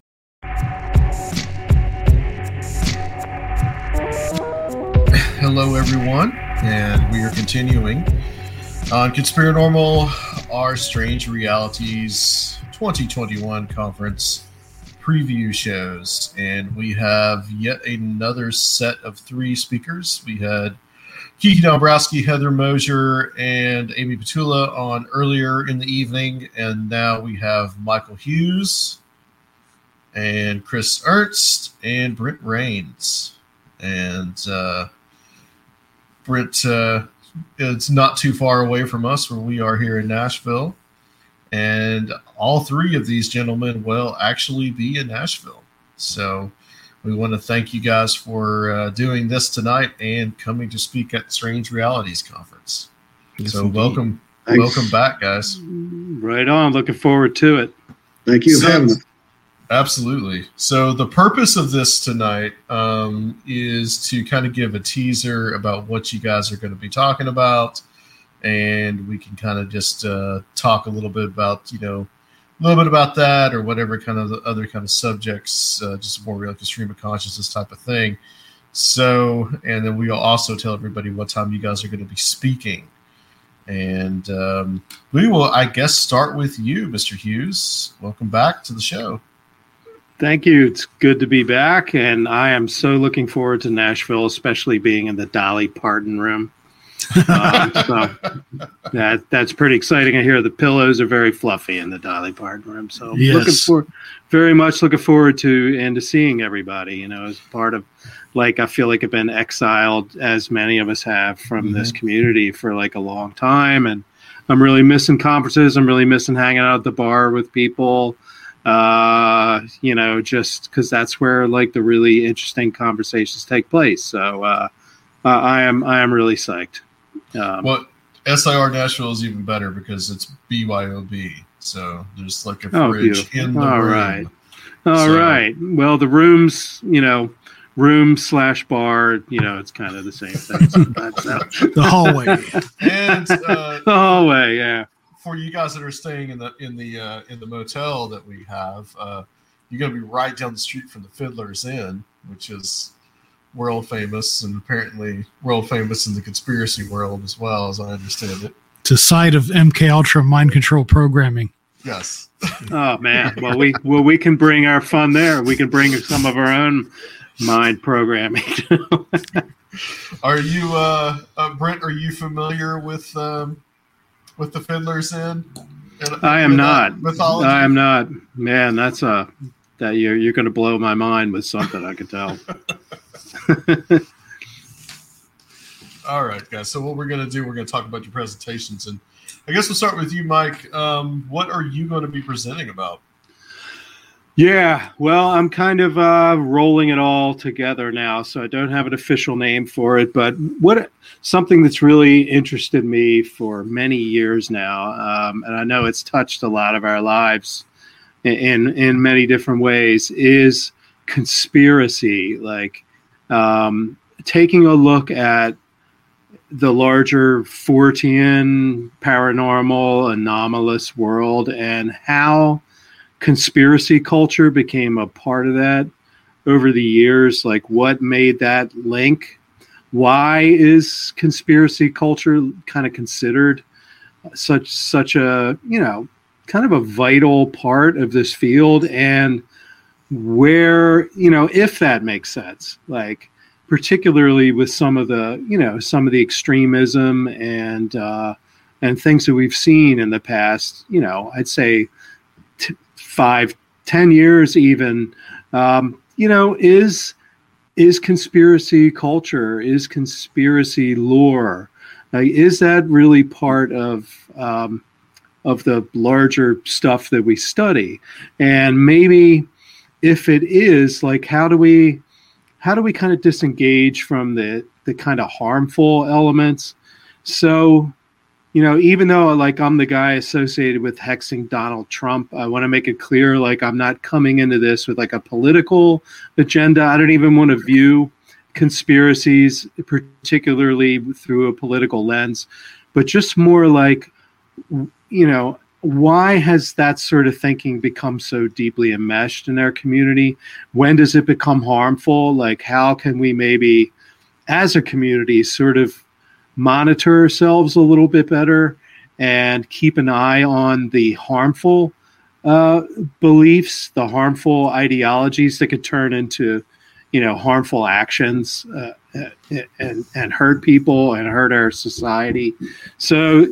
E: Hello, everyone, and we are continuing on Conspiranormal, our Strange Realities 2021 conference preview shows. And we have yet another set of three speakers. We had Kiki Dombrowski, Heather Moser, and Amy Petulla on earlier in the evening. And now we have Michael Hughes and Chris Ernst and Brent Raynes. And uh, Brent uh, it's not too far away from us where we are here in Nashville. And all three of these gentlemen will actually be in Nashville. So we want to thank you guys for uh, doing this tonight and coming to speak at Strange Realities Conference.
J: Yes,
E: so
J: indeed.
E: welcome,
J: Thanks.
E: welcome back, guys.
J: Right on. Looking forward to it.
K: Thank you for
E: So-
K: having us.
E: Absolutely. So the purpose of this tonight um, is to kind of give a teaser about what you guys are going to be talking about, and we can kind of just uh, talk a little bit about you know a little bit about that or whatever kind of the other kind of subjects, uh, just more like a stream of consciousness type of thing. So, and then we'll also tell everybody what time you guys are going to be speaking. And um, we will, I guess, start with you, Mr. Hughes. Welcome back to the show.
J: Thank you. It's good to be back, and I am so looking forward to Nashville, especially being in the Dolly Parton room. Um, so that that's pretty exciting. I hear the pillows are very fluffy in the Dolly Parton room, so
H: Yes.
J: looking for very much looking forward to and to seeing everybody. You know, as part of like I feel like I've been exiled, as many of us have, from this community for like a long time, and I'm really missing conferences. I'm really missing hanging out at the bar with people. Uh, you know, just because that's where like the really interesting conversations take place. So uh, I am I am really psyched. Um,
E: Well, SIR Nashville is even better because it's BYOB. So there's like a
J: Oh,
E: fridge
J: beautiful.
E: in the
J: All
E: room.
J: right. All
E: So-
J: right. Well, the rooms, you know, room slash bar, you know, it's kind of the same thing. sometimes, so.
H: The hallway.
E: And uh,
J: the hallway, yeah.
E: For you guys that are staying in the in the uh, in the motel that we have, uh, you're gonna be right down the street from the Fiddler's Inn, which is world famous and apparently world famous in the conspiracy world as well, as I understand it.
H: It's a site of MK Ultra mind control programming.
E: Yes.
J: Oh man. Well, we well we can bring our fun there. We can bring some of our own mind programming.
E: Are you, uh, uh, Brent? Are you familiar with um, with the Fiddler's Inn? And-
J: I am not.
E: mythology.
J: I am not. Man, that's a that you're you're going to blow my mind with something. I can tell.
E: All right, guys. So what we're going to do, we're going to talk about your presentations, and I guess we'll start with you, Mike. Um, what are you going to be presenting about?
J: Yeah, well, I'm kind of uh, rolling it all together now, so I don't have an official name for it. But what something that's really interested me for many years now, um, and I know it's touched a lot of our lives in in, many different ways, is conspiracy. Like um, taking a look at the larger Fortean paranormal anomalous world and how conspiracy culture became a part of that over the years like what made that link? Why is conspiracy culture kind of considered such such a you know kind of a vital part of this field? And where you know if that makes sense like particularly with some of the you know some of the extremism and uh, and things that we've seen in the past you know i'd say five ten years even um, you know is is conspiracy culture is conspiracy lore like, is that really part of um, of the larger stuff that we study? And maybe if it is like how do we how do we kind of disengage from the the kind of harmful elements? So you know even though like i'm the guy associated with hexing donald trump i want to make it clear like i'm not coming into this with like a political agenda. I don't even want to view conspiracies particularly through a political lens but just more like you know why has that sort of thinking become so deeply enmeshed in our community? When does it become harmful? Like how can we maybe as a community sort of monitor ourselves a little bit better and keep an eye on the harmful uh, beliefs the harmful ideologies that could turn into you know harmful actions uh, and and hurt people and hurt our society. So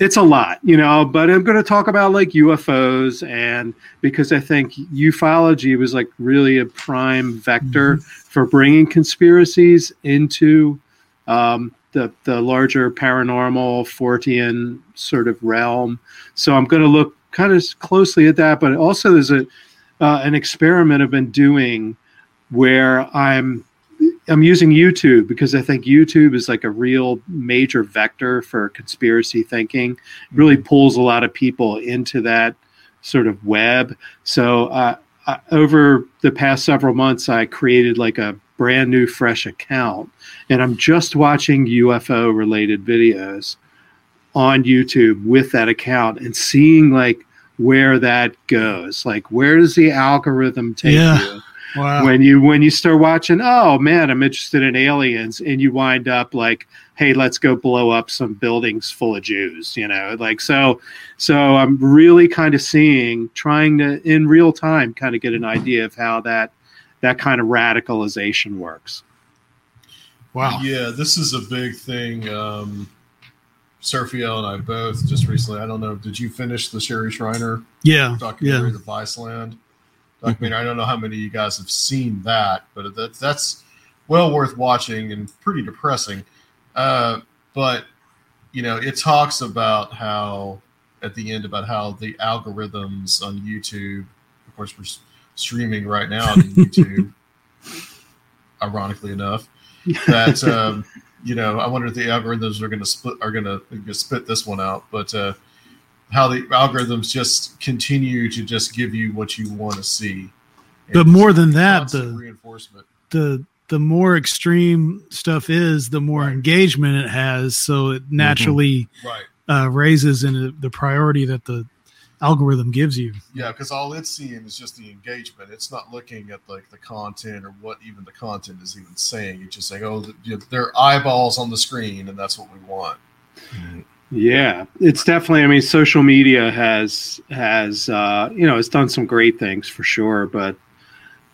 J: it's a lot, you know, but I'm going to talk about like UFOs and because I think ufology was like really a prime vector for bringing conspiracies into um, the the larger paranormal Fortean sort of realm. So I'm going to look kind of closely at that, but also there's a uh, an experiment I've been doing where I'm I'm using YouTube because I think YouTube is like a real major vector for conspiracy thinking. It really pulls a lot of people into that sort of web. So uh, uh, over the past several months, I created like a brand new, fresh account, and I'm just watching UFO related videos on YouTube with that account and seeing like where that goes. Like, where does the algorithm take
H: Yeah.
J: you?
H: Wow.
J: when you when you start watching oh man i'm interested in aliens and you wind up like hey let's go blow up some buildings full of jews you know like so so i'm really kind of seeing trying to in real time kind of get an idea of how that that kind of radicalization works
H: Wow.
E: Yeah, this is a big thing. Um, Sergio and I both just recently. I don't know. Did you finish the Sherry Shriner
H: Yeah.
E: documentary,
H: Yeah.
E: The Viceland documentary? I don't know how many of you guys have seen that, but that's that's well worth watching and pretty depressing. Uh, but you know, it talks about how at the end about how the algorithms on YouTube. Of course, we're s- streaming right now on YouTube. ironically enough, that um, you know, I wonder if the algorithms are going to split are going to spit this one out, but uh, how the algorithms just continue to just give you what you want to see.
H: But more than that, the
E: reinforcement.
H: the the more extreme stuff is, the more engagement it has. So it naturally
E: Right.
H: uh, raises in the- the priority that the algorithm gives you.
E: Yeah, because all it's seeing is just the engagement. It's not looking at like the content or what even the content is even saying. It's just saying, oh, the, you know, there are eyeballs on the screen, and that's what we want.
J: Yeah, it's definitely. I mean, social media has has uh, you know it's done some great things for sure, but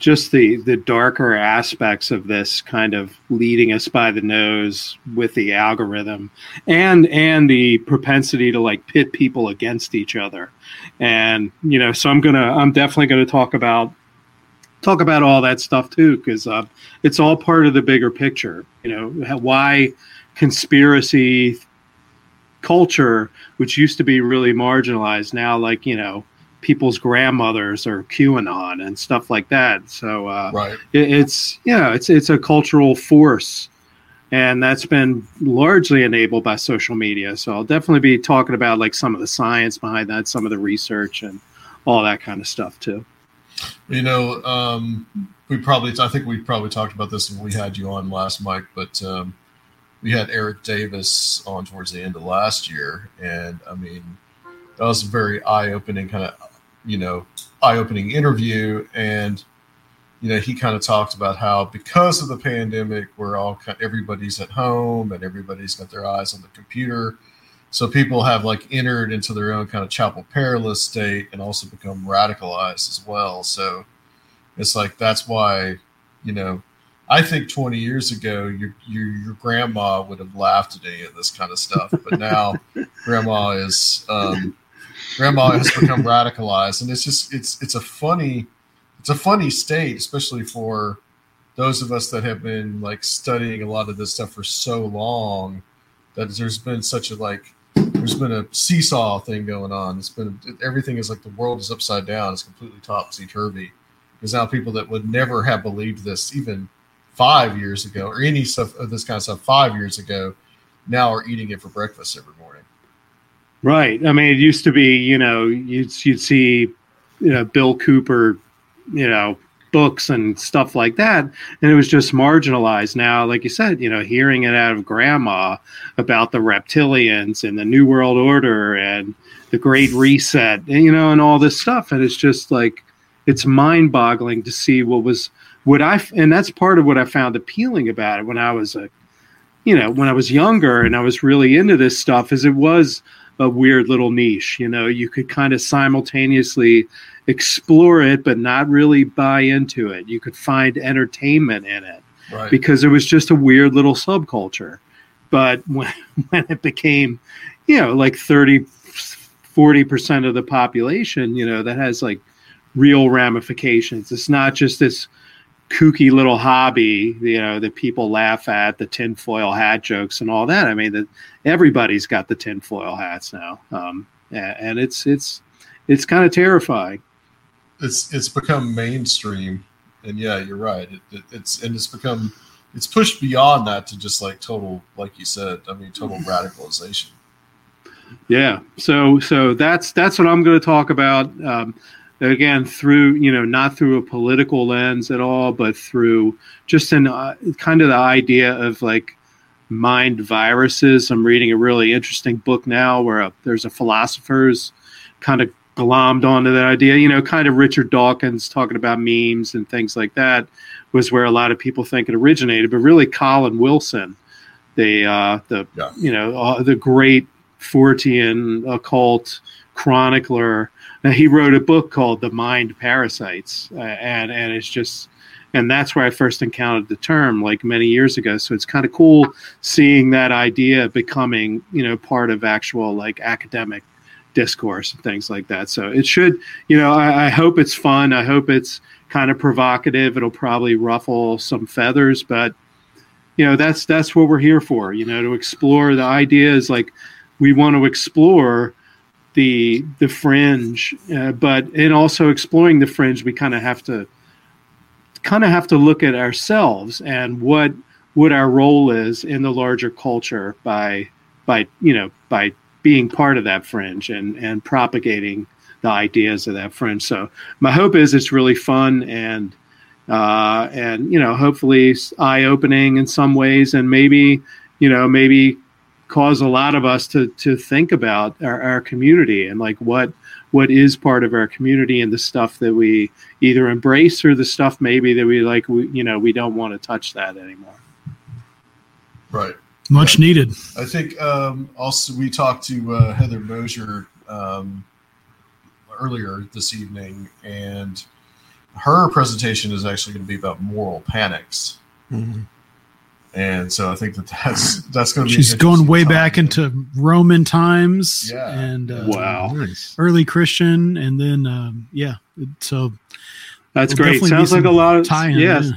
J: just the the darker aspects of this kind of leading us by the nose with the algorithm and and the propensity to like pit people against each other. And you know so i'm gonna i'm definitely gonna talk about talk about all that stuff too because uh, it's all part of the bigger picture. You know why conspiracy culture which used to be really marginalized now like you know people's grandmothers are qanon and stuff like that so uh,
E: Right.
J: it, it's yeah it's it's a cultural force and that's been largely enabled by social media so i'll definitely be talking about like some of the science behind that some of the research and all that kind of stuff too
E: You know, um, we probably, I think we probably talked about this when we had you on last, Mike, but um, we had Eric Davis on towards the end of last year. And I mean, that was a very eye opening kind of, you know, eye opening interview. And, you know, he kind of talked about how because of the pandemic, we're all, kind everybody's at home and everybody's got their eyes on the computer. So people have like entered into their own kind of chapel perilous state and also become radicalized as well. So it's like that's why, you know, I think 20 years ago your your, your grandma would have laughed at any of this kind of stuff, but now grandma is um, grandma has become radicalized, and it's just it's it's a funny it's a funny state, especially for those of us that have been like studying a lot of this stuff for so long that there's been such a like there's been a seesaw thing going on. It's been everything is like the world is upside down. It's completely topsy turvy. Because now people that would never have believed this even five years ago or any stuff of this kind of stuff five years ago now are eating it for breakfast every.
J: Right. I mean, it used to be, you know, you'd you'd see, you know, Bill Cooper, you know, books and stuff like that, and it was just marginalized. Now, like you said, you know, hearing it out of grandma about the reptilians and the New World Order and the Great Reset, you know, and all this stuff, and it's just like it's mind-boggling to see what was what I and that's part of what I found appealing about it when I was a you know, when I was younger and I was really into this stuff, is it was a weird little niche. You know, you could kind of simultaneously explore it, but not really buy into it. You could find entertainment in it
E: Right.
J: because it was just a weird little subculture. But when, when it became, you know, like 30, 40% of the population, you know, that has like real ramifications. It's not just this kooky little hobby, you know, that people laugh at the tinfoil hat jokes and all that. I mean, that everybody's got the tinfoil hats now, um, and it's it's it's kind of terrifying.
E: it's it's become mainstream and yeah you're right it, it, it's and it's become it's pushed beyond that to just like total like you said i mean total radicalization
J: Yeah. So so that's that's what I'm going to talk about. Um, again, through you know not through a political lens at all, but through just an uh, kind of the idea of like mind viruses. I'm reading a really interesting book now where a, there's a philosopher's kind of glommed onto that idea. You know, kind of Richard Dawkins talking about memes and things like that was where a lot of people think it originated. But really, Colin Wilson, the uh, the
E: Yeah.
J: you know uh, the great Fortean occult chronicler, uh, he wrote a book called The Mind Parasites, uh, and and it's just. And that's where I first encountered the term, like many years ago. So it's kind of cool seeing that idea becoming, you know, part of actual like academic discourse and things like that. So it should, you know, I, I hope it's fun. I hope it's kind of provocative. It'll probably ruffle some feathers, but you know, that's that's what we're here for. You know, to explore the ideas. Like we want to explore the the fringe, uh, but in also exploring the fringe, we kind of have to kind of have to look at ourselves and what what our role is in the larger culture by by you know by being part of that fringe and and propagating the ideas of that fringe. So my hope is it's really fun and uh, and you know hopefully eye opening in some ways and maybe you know maybe cause a lot of us to to think about our, our community and like what what is part of our community and the stuff that we either embrace or the stuff maybe that we like we you know we don't want to touch that anymore
E: Right.
H: Much needed.
E: I think um, also we talked to uh, Heather Moser um, earlier this evening, and her presentation is actually going to be about moral panics. And so I think that that's that's going to be.
H: She's going way
E: time.
H: back into Roman times
E: Yeah.
H: and uh,
J: wow
H: early Christian, and then um, yeah, so
J: That's great. Sounds like a lot of
H: tie-in,
J: yes.
H: yeah.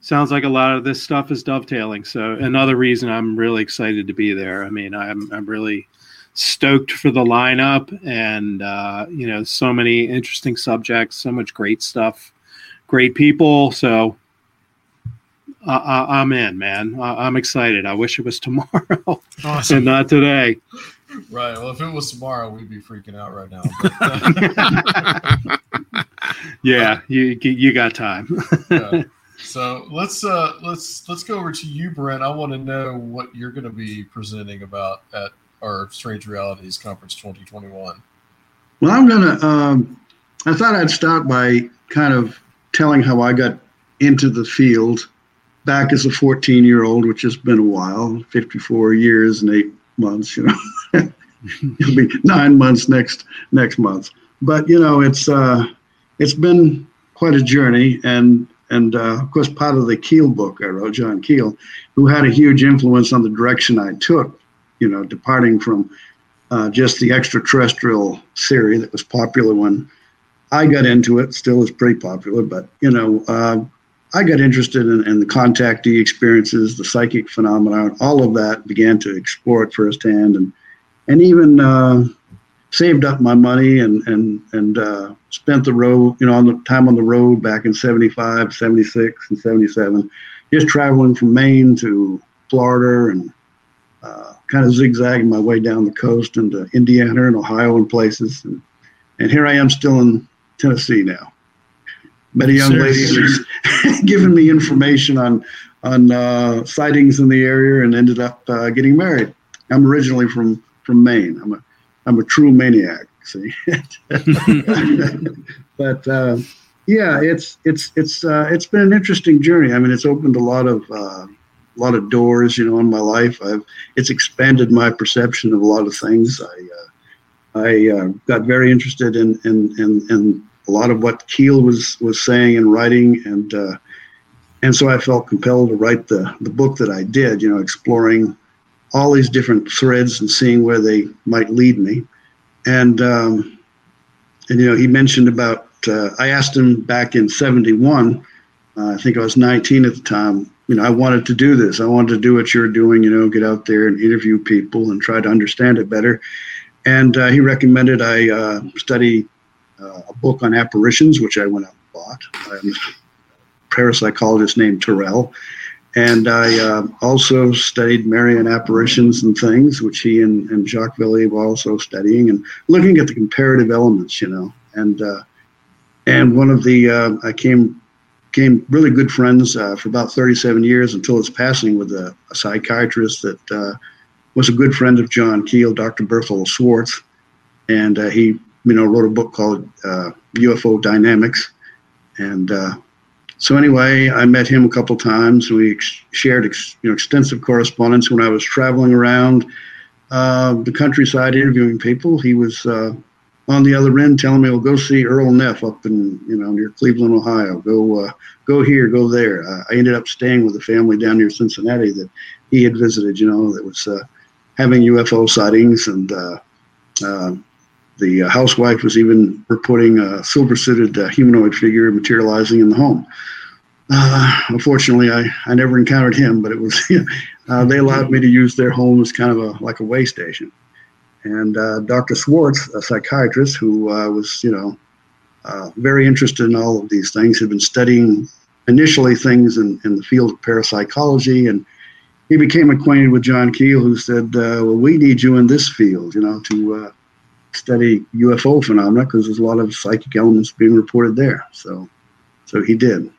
J: Sounds like a lot of this stuff is dovetailing. So another reason I'm really excited to be there. I mean, I'm I'm really stoked for the lineup and uh, you know so many interesting subjects, so much great stuff, great people. So I, I, I'm in, man. I, I'm excited. I wish it was tomorrow
H: Awesome.
J: and not today.
E: Right. Well, if it was tomorrow, we'd be freaking out right now. But, uh,
J: Yeah, you you got time.
E: yeah. So let's uh, let's let's go over to you, Brent. I want to know what you're going to be presenting about at our Strange Realities Conference 2021.
K: Well, I'm gonna. Um, I thought I'd start by kind of telling how I got into the field back as a 14 year old, which has been a while 54 years and eight months, you know. It'll be nine months next next month. But you know, it's uh, it's been quite a journey, and and uh, of course, part of the Keel book I wrote, John Keel, who had a huge influence on the direction I took. You know, departing from uh, just the extraterrestrial theory that was popular when I got into it. Still is pretty popular, but you know, uh, I got interested in, in the contactee experiences, the psychic phenomenon, all of that. Began to explore it firsthand, and and even uh, saved up my money and and and uh, spent the road, you know, on the time on the road back in 75, 76, and 77, just traveling from Maine to Florida and uh, kind of zigzagging my way down the coast into Indiana and Ohio and places. And, and here I am still in Tennessee now. Met a young lady who's given me information on on uh, sightings in the area and ended up uh, getting married. I'm originally from from Maine. I'm a I'm a true maniac. See, but uh, yeah, it's it's it's uh, it's been an interesting journey. I mean, it's opened a lot of uh, a lot of doors, you know, in my life. I've it's expanded my perception of a lot of things. I uh, I uh, got very interested in in, in in a lot of what Keel was was saying and writing, and uh, and so I felt compelled to write the the book that I did. You know, exploring all these different threads and seeing where they might lead me. And um, and you know, he mentioned about. Uh, I asked him back in '71. Uh, I think I was 19 at the time. You know, I wanted to do this. I wanted to do what you're doing. You know, get out there and interview people and try to understand it better. And uh, he recommended I uh, study uh, a book on apparitions, which I went out and bought. by a parapsychologist named Tyrrell. And I uh, also studied Marian apparitions and things, which he and, and Jacques Vallée were also studying, and looking at the comparative elements, you know. And uh, and one of the uh, I came became really good friends uh, for about 37 years until his passing with a, a psychiatrist that uh, was a good friend of John Keel, Dr. Berthold Schwarz, and uh, he you know, wrote a book called uh, UFO Dynamics. And uh, so anyway, I met him a couple times. We ex- shared ex- you know, extensive correspondence when I was traveling around uh, the countryside interviewing people. He was uh, on the other end telling me, "Well, go see Earl Neff up in you know near Cleveland, Ohio. Go uh, go here, go there." I ended up staying with a family down near Cincinnati that he had visited. You know, that was uh, having UFO sightings, and uh, uh, the housewife was even reporting a silver-suited humanoid figure materializing in the home. Uh, unfortunately, I, I never encountered him, but it was uh, they allowed me to use their home as kind of a like a way station. And uh, Dr. Schwarz, a psychiatrist who uh, was you know uh, very interested in all of these things, had been studying initially things in, in the field of parapsychology, and he became acquainted with John Keel, who said, uh, "Well, we need you in this field, you know, to study UFO phenomena because there's a lot of psychic elements being reported there." So, so he did.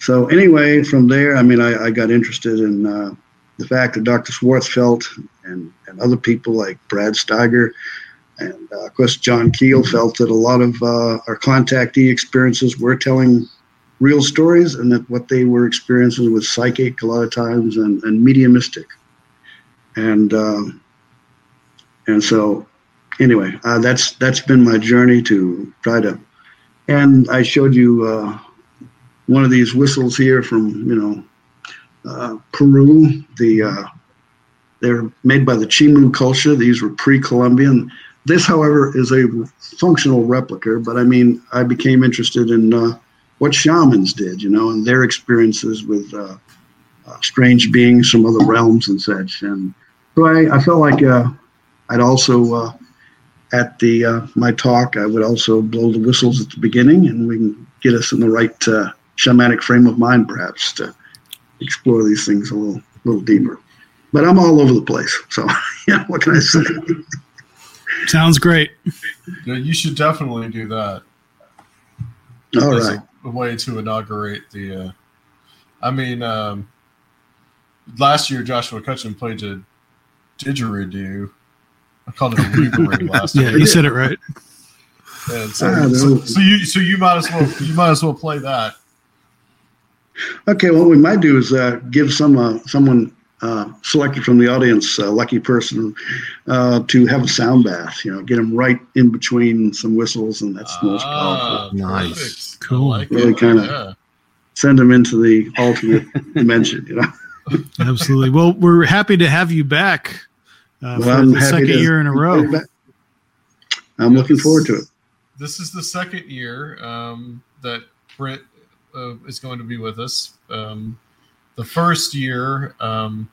K: So anyway, from there, I mean, I, I got interested in uh, the fact that Dr. Swartzfeld and, and other people like Brad Steiger and uh, of course John Keel felt that a lot of uh, our contactee experiences were telling real stories and that what they were experiencing was psychic a lot of times and, and mediumistic. And um, and so anyway, uh, that's that's been my journey to try to. And I showed you uh, one of these whistles here from you know uh, Peru. The uh, they're made by the Chimu culture. These were pre-Columbian. This, however, is a functional replica. But I mean, I became interested in uh, what shamans did, you know, and their experiences with uh, strange beings from other realms and such. And so I, I felt like I'd also at the my talk I would also blow the whistles at the beginning, and we can get us in the right shamanic frame of mind, perhaps, to explore these things a little, little deeper. But I'm all over the place, so yeah. What can I say?
H: Sounds great.
E: Yeah, you should definitely do that.
K: All right.
E: A, a, way to inaugurate the. Uh, I mean, um, last year Joshua Cutchin played a didgeridoo. I called it a reverie last
H: yeah,
E: year.
H: you said it right.
E: And so, so, so, you so you might as well you might as well play that.
K: Okay, what we might do is uh, give some uh, someone uh, selected from the audience, a lucky person, uh, to have a sound bath. You know, get them right in between some whistles, and that's the most
E: Ah,
K: powerful.
E: Nice,
H: cool.
E: Like
K: Really kind of
E: Yeah.
K: send them into the alternate dimension. You know.
H: Absolutely. Well, we're happy to have you back uh,
K: Well,
H: for
K: I'm
H: the
K: happy
H: second
K: to
H: year in a row.
K: I'm looking forward to it.
E: This is the second year um, that Brent uh, is going to be with us. Um, the first year, um,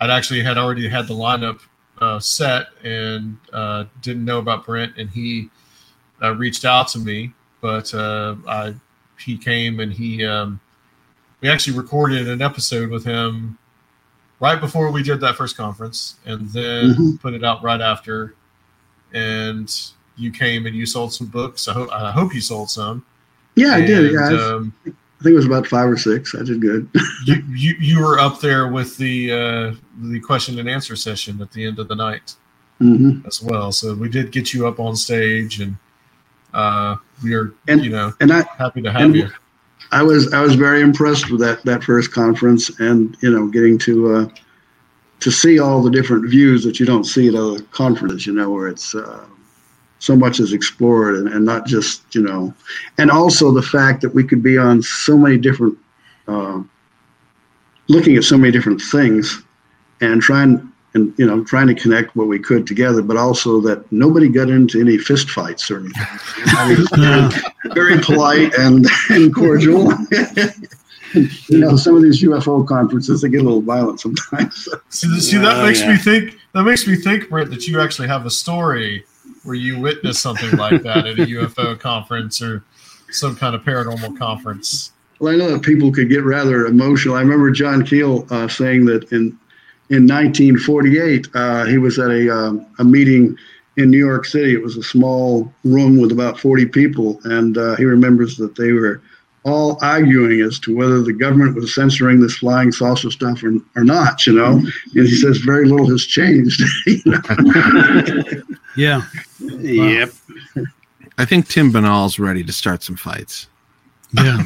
E: I'd actually had already had the lineup uh, set and uh, didn't know about Brent, and he uh, reached out to me. But uh, I, he came and he, um, we actually recorded an episode with him right before we did that first conference, and then
K: Mhm.
E: put it out right after. And you came and you sold some books. I hope I hope you sold some.
K: Yeah, I did. Yeah, I,
E: um,
K: I think it was about five or six. I did good.
E: you, you you were up there with the uh, the question and answer session at the end of the night
K: hmm
E: as well. So we did get you up on stage, and uh, we are
K: And-
E: you know
K: And I,
E: happy to have
K: and
E: you.
K: I was I was very impressed with that that first conference, and you know, getting to uh, to see all the different views that you don't see at other conferences. You know, where it's uh, so much is explored, and, and not just you know, and also the fact that we could be on so many different, uh, looking at so many different things, and trying and you know trying to connect what we could together, but also that nobody got into any fist fights or anything. very, very polite and, and cordial. you know, some of these UFO conferences they get a little violent sometimes.
E: See, see that
J: Oh,
E: makes
J: yeah.
E: me think. That makes me think, Brent, that you actually have a story where you witnessed something like that at a UFO conference or some kind of paranormal conference.
K: Well, I know that people could get rather emotional. I remember John Keel uh, saying that in in 1948 uh, he was at a um, a meeting in New York City. It was a small room with about 40 people, and uh, he remembers that they were all arguing as to whether the government was censoring this flying saucer stuff or, or not. You know, and he says very little has changed. you know?
H: Yeah.
J: Yep.
L: I think Tim Binnall's ready to start some fights.
H: Yeah.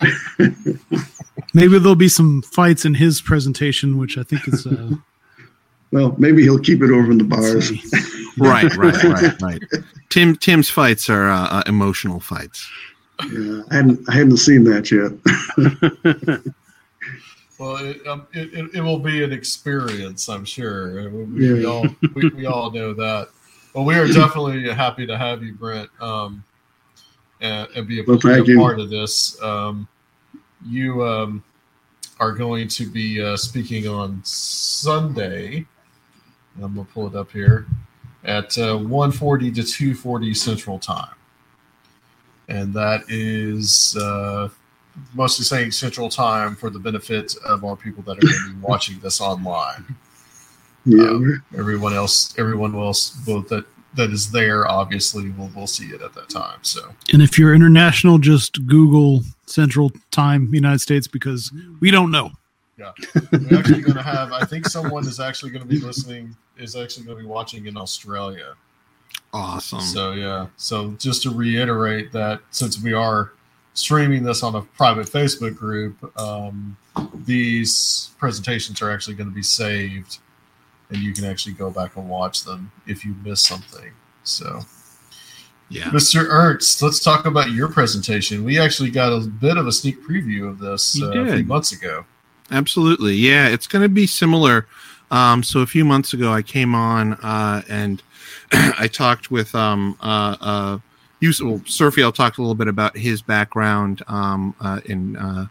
H: Maybe there'll be some fights in his presentation, which I think is. Uh,
K: well, maybe he'll keep it over in the bars.
L: right, right, right, right. Tim Tim's fights are uh, uh, emotional fights.
K: Yeah, I hadn't I hadn't seen that yet.
E: well, it, um, it, it, it, will be an experience, I'm sure. We, we, yeah. we all we, we, all know that. Well, we are definitely happy to have you, Brent, um, and, and, be a, well, a part of this. Um, you um, are going to be uh, speaking on Sunday. I'm gonna pull it up here at uh, 1:40 to 2:40 Central Time, and that is uh, mostly saying Central Time for the benefit of our people that are going to be watching this online.
K: Yeah, um,
E: everyone else, everyone else, both that that is there, obviously, will will see it at that time. So,
H: and if you're international, just Google Central Time, United States, because we don't know.
E: Yeah, we're actually going to have. I think someone is actually going to be listening. Is actually going to be watching in Australia.
L: Awesome.
E: So yeah. So just to reiterate that, since we are streaming this on a private Facebook group, um, these presentations are actually going to be saved, and you can actually go back and watch them if you miss something. So.
L: Yeah.
E: Mr. Ernst, let's talk about your presentation. We actually got a bit of a sneak preview of this uh, a few months ago.
L: Absolutely. Yeah, it's going to be similar. Um, so a few months ago, I came on uh, and I talked with um, uh, uh, well, Surfiel talked a little bit about his background um, uh, in uh,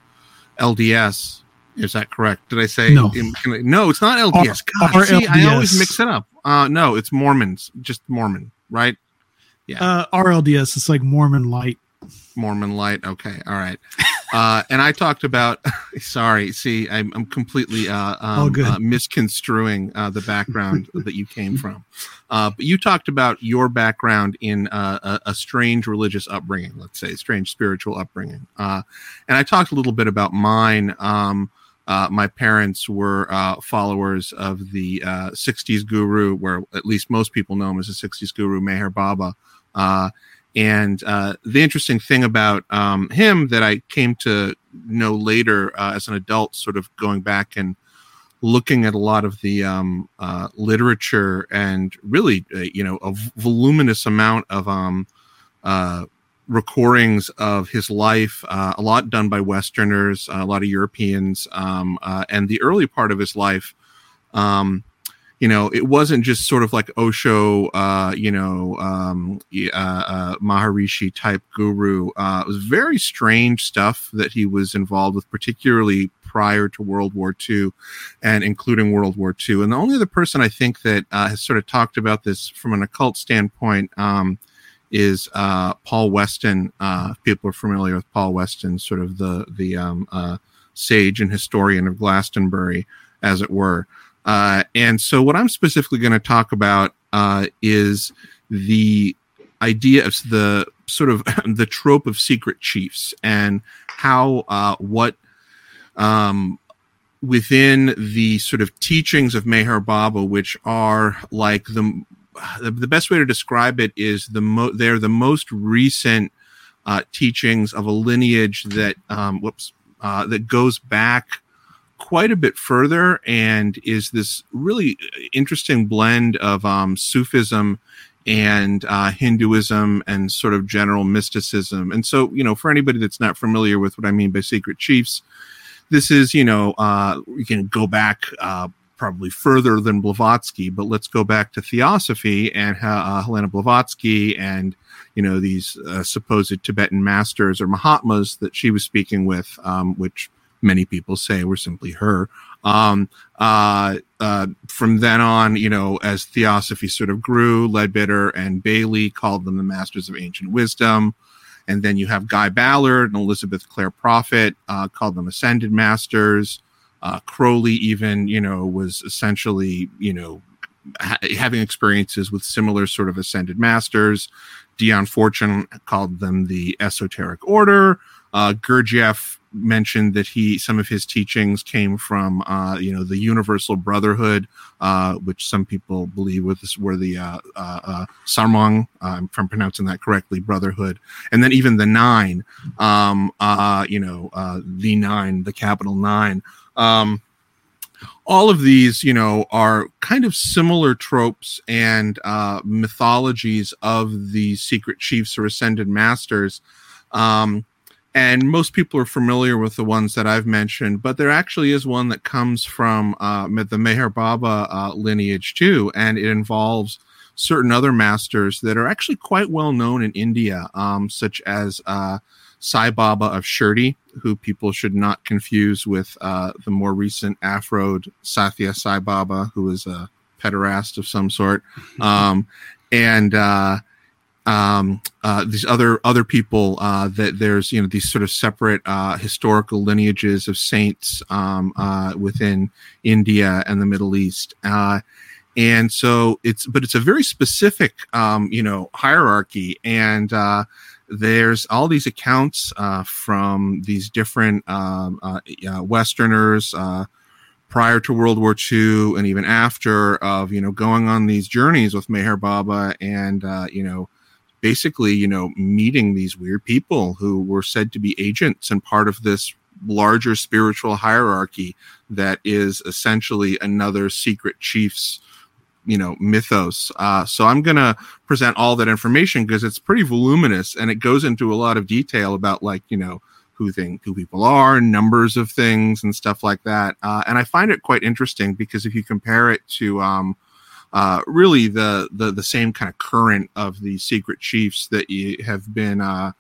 L: LDS. Is that correct? Did I say
H: no?
L: In, I, no, it's not LDS. God, R- see, I always mix it up. Uh, no, it's Mormons, just Mormon, right?
H: Yeah. Uh, RLDS. It's like Mormon Light.
L: Mormon Light. Okay. All right. Uh, and I talked about. sorry. See, I'm, I'm completely uh, um, uh, misconstruing uh, the background that you came from. Uh, but you talked about your background in uh, a, a, strange religious upbringing. Let's say strange spiritual upbringing. and I talked a little bit about mine. Um, my parents were uh, followers of the uh, '60s guru, where at least most people know him as a '60s guru, Meher Baba. And uh, the interesting thing about um, him that I came to know later uh, as an adult, sort of going back and looking at a lot of the um, uh, literature and really, uh, you know, a voluminous amount of um, uh, recordings of his life, uh, a lot done by Westerners, a lot of Europeans, um, and the early part of his life. Um, you know, it wasn't just sort of like Osho, uh, you know, um, uh, uh, Maharishi type guru. Uh, it was very strange stuff that he was involved with, particularly prior to World War II and including World War II. And the only other person I think that uh, has sort of talked about this from an occult standpoint um, is uh, Paul Weston. Uh, people are familiar with Paul Weston, sort of the the um, uh, sage and historian of Glastonbury, as it were. Uh, and so, what I'm specifically going to talk about uh, is the idea of the sort of the trope of secret chiefs and how uh, what um, within the sort of teachings of Meher Baba, which are like the the best way to describe it is the mo- they're the most recent uh, teachings of a lineage that um, whoops uh, that goes back quite a bit further and is this really interesting blend of um, Sufism and uh, Hinduism and sort of general mysticism. And so, you know, for anybody that's not familiar with what I mean by secret chiefs, this is, you know, uh, we can go back uh, probably further than Blavatsky, but let's go back to Theosophy and uh, Helena Blavatsky and, you know, these uh, supposed Tibetan masters or Mahatmas that she was speaking with, um, which many people say were simply her. Um, uh, uh, from then on, you know, as theosophy sort of grew, Leadbeater and Bailey called them the masters of ancient wisdom. And then you have Guy Ballard and Elizabeth Clare Prophet uh, called them ascended masters. Uh, Crowley even, you know, was essentially, you know, ha- having experiences with similar sort of ascended masters. Dion Fortune called them the esoteric order. Uh, Gurdjieff mentioned that he some of his teachings came from uh, you know the Universal Brotherhood, uh, which some people believe was were the uh, uh, uh Sarmoung, uh, if I'm pronouncing that correctly, Brotherhood, and then even the Nine, um, uh, you know, uh, the Nine, the Capital Nine. Um, all of these, you know, are kind of similar tropes and uh, mythologies of the secret chiefs or ascended masters. Um, and most people are familiar with the ones that I've mentioned, but there actually is one that comes from uh, the Meher Baba uh, lineage too, and it involves certain other masters that are actually quite well known in India, um, such as uh, Sai Baba of Shirdi, who people should not confuse with uh, the more recent Afroed Sathya Sai Baba, who is a pederast of some sort, um, and uh, um, uh, these other other people uh, that there's you know these sort of separate uh, historical lineages of saints um, uh, within India and the Middle East. Uh, and so it's but it's a very specific um, you know hierarchy and uh, there's all these accounts from these different um, westerners prior to World War II and even after of you know going on these journeys with Meher Baba and uh, you know basically, you know, meeting these weird people who were said to be agents and part of this larger spiritual hierarchy that is essentially another secret chief's you know mythos. Uh, so i'm going to present all that information because it's pretty voluminous and it goes into a lot of detail about like you know who think who people are numbers of things and stuff like that. Uh, and i find it quite interesting because if you compare it to um, uh, really the, the the same kind of current of the secret chiefs that you have been uh,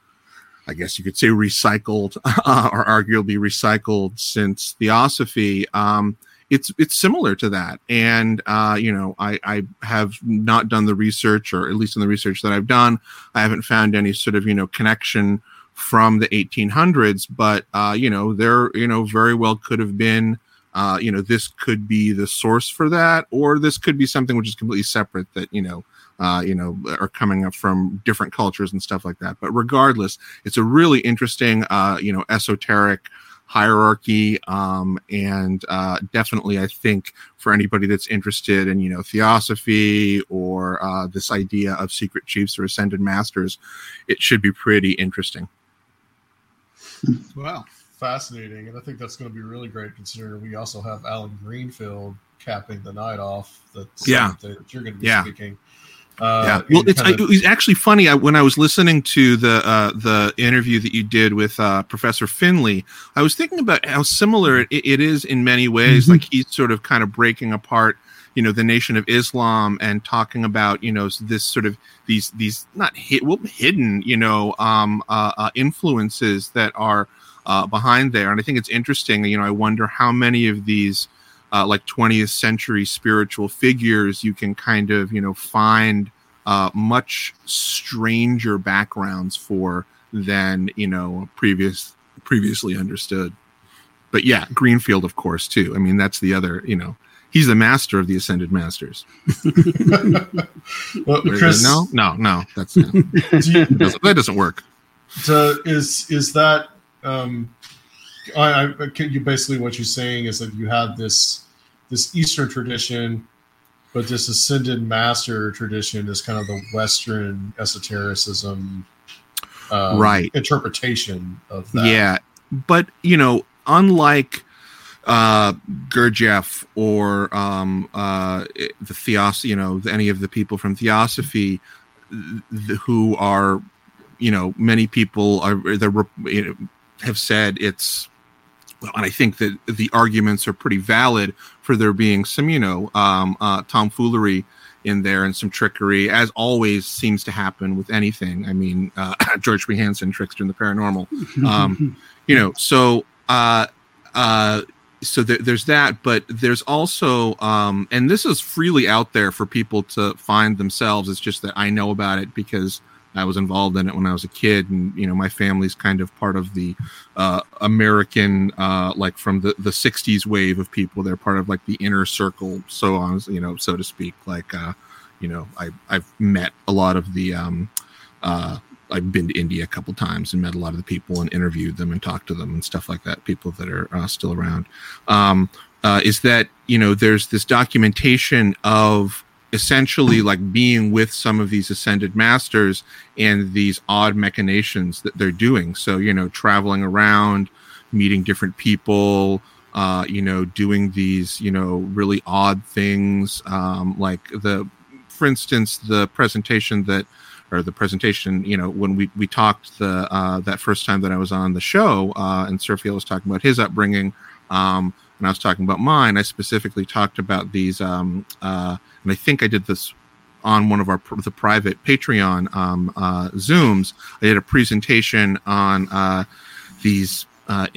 L: I guess you could say recycled uh, or arguably recycled since Theosophy. Um, it's it's similar to that, and uh, you know I, I have not done the research, or at least in the research that I've done, I haven't found any sort of you know connection from the 1800s. But uh, you know there you know very well could have been uh, you know, this could be the source for that, or this could be something which is completely separate that, you know, uh, you know, are coming up from different cultures and stuff like that. But regardless, it's a really interesting, uh, you know, esoteric hierarchy. Um, and uh, definitely, I think for anybody that's interested in, you know, theosophy or uh, this idea of secret chiefs or ascended masters, it should be pretty interesting.
B: Wow fascinating, and I think that's going to be really great considering we also have Allen Greenfield capping the night off. That's
L: yeah,
B: that you're going to be
L: yeah.
B: speaking.
L: Uh, yeah, well, it's, of, it was actually funny. I, when I was listening to the uh, the interview that you did with uh, Professor Finley, I was thinking about how similar it, it is in many ways. Mm-hmm. Like he's sort of kind of breaking apart, you know, the Nation of Islam and talking about you know this sort of these these not hid, well, hidden you know um, uh, uh, influences that are uh, behind there. And I think it's interesting. You know, I wonder how many of these uh, like 20th century spiritual figures you can kind of you know find uh, much stranger backgrounds for than you know previous previously understood. But yeah, Greenfield, of course, too. I mean, that's the other you know he's the master of the ascended masters. well, Chris, no, no, no, that's no. you, doesn't, that doesn't work.
B: To, is is that um, I, I, you basically what you're saying is that you have this this Eastern tradition, but this ascended master tradition is kind of the Western esotericism,
L: uh, right?
B: Interpretation of that.
L: Yeah, but you know, unlike uh, Gurdjieff or um, uh, the Theos, you know, any of the people from Theosophy th- who are, you know, many people are the you know, have said it's well, and I think that the arguments are pretty valid for there being some, you know, um, uh, tomfoolery in there and some trickery, as always seems to happen with anything. I mean, uh, George P. Hansen, Trickster in the Paranormal, um, you know. So, uh, uh, so th- there's that, but there's also, um, and this is freely out there for people to find themselves. It's just that I know about it because I was involved in it when I was a kid, and you know, my family's kind of part of the uh, American, uh, like from the the '60s wave of people. They're part of like the inner circle, so on, you know, so to speak. Like, uh, you know, I I've met a lot of the um, uh, I've been to India a couple times and met a lot of the people and interviewed them and talked to them and stuff like that. People that are uh, still around. Um, uh, is that you know there's this documentation of essentially like being with some of these ascended masters and these odd machinations that they're doing. So you know traveling around, meeting different people. Uh, you know, doing these, you know, really odd things, um, like the, for instance, the presentation that or the presentation, you know, when we, we talked the uh, that first time that I was on the show, uh, and Sergio was talking about his upbringing, um, and I was talking about mine. I specifically talked about these, um, uh, and I think I did this on one of our the private Patreon um, uh, Zooms. I did a presentation on uh, these uh,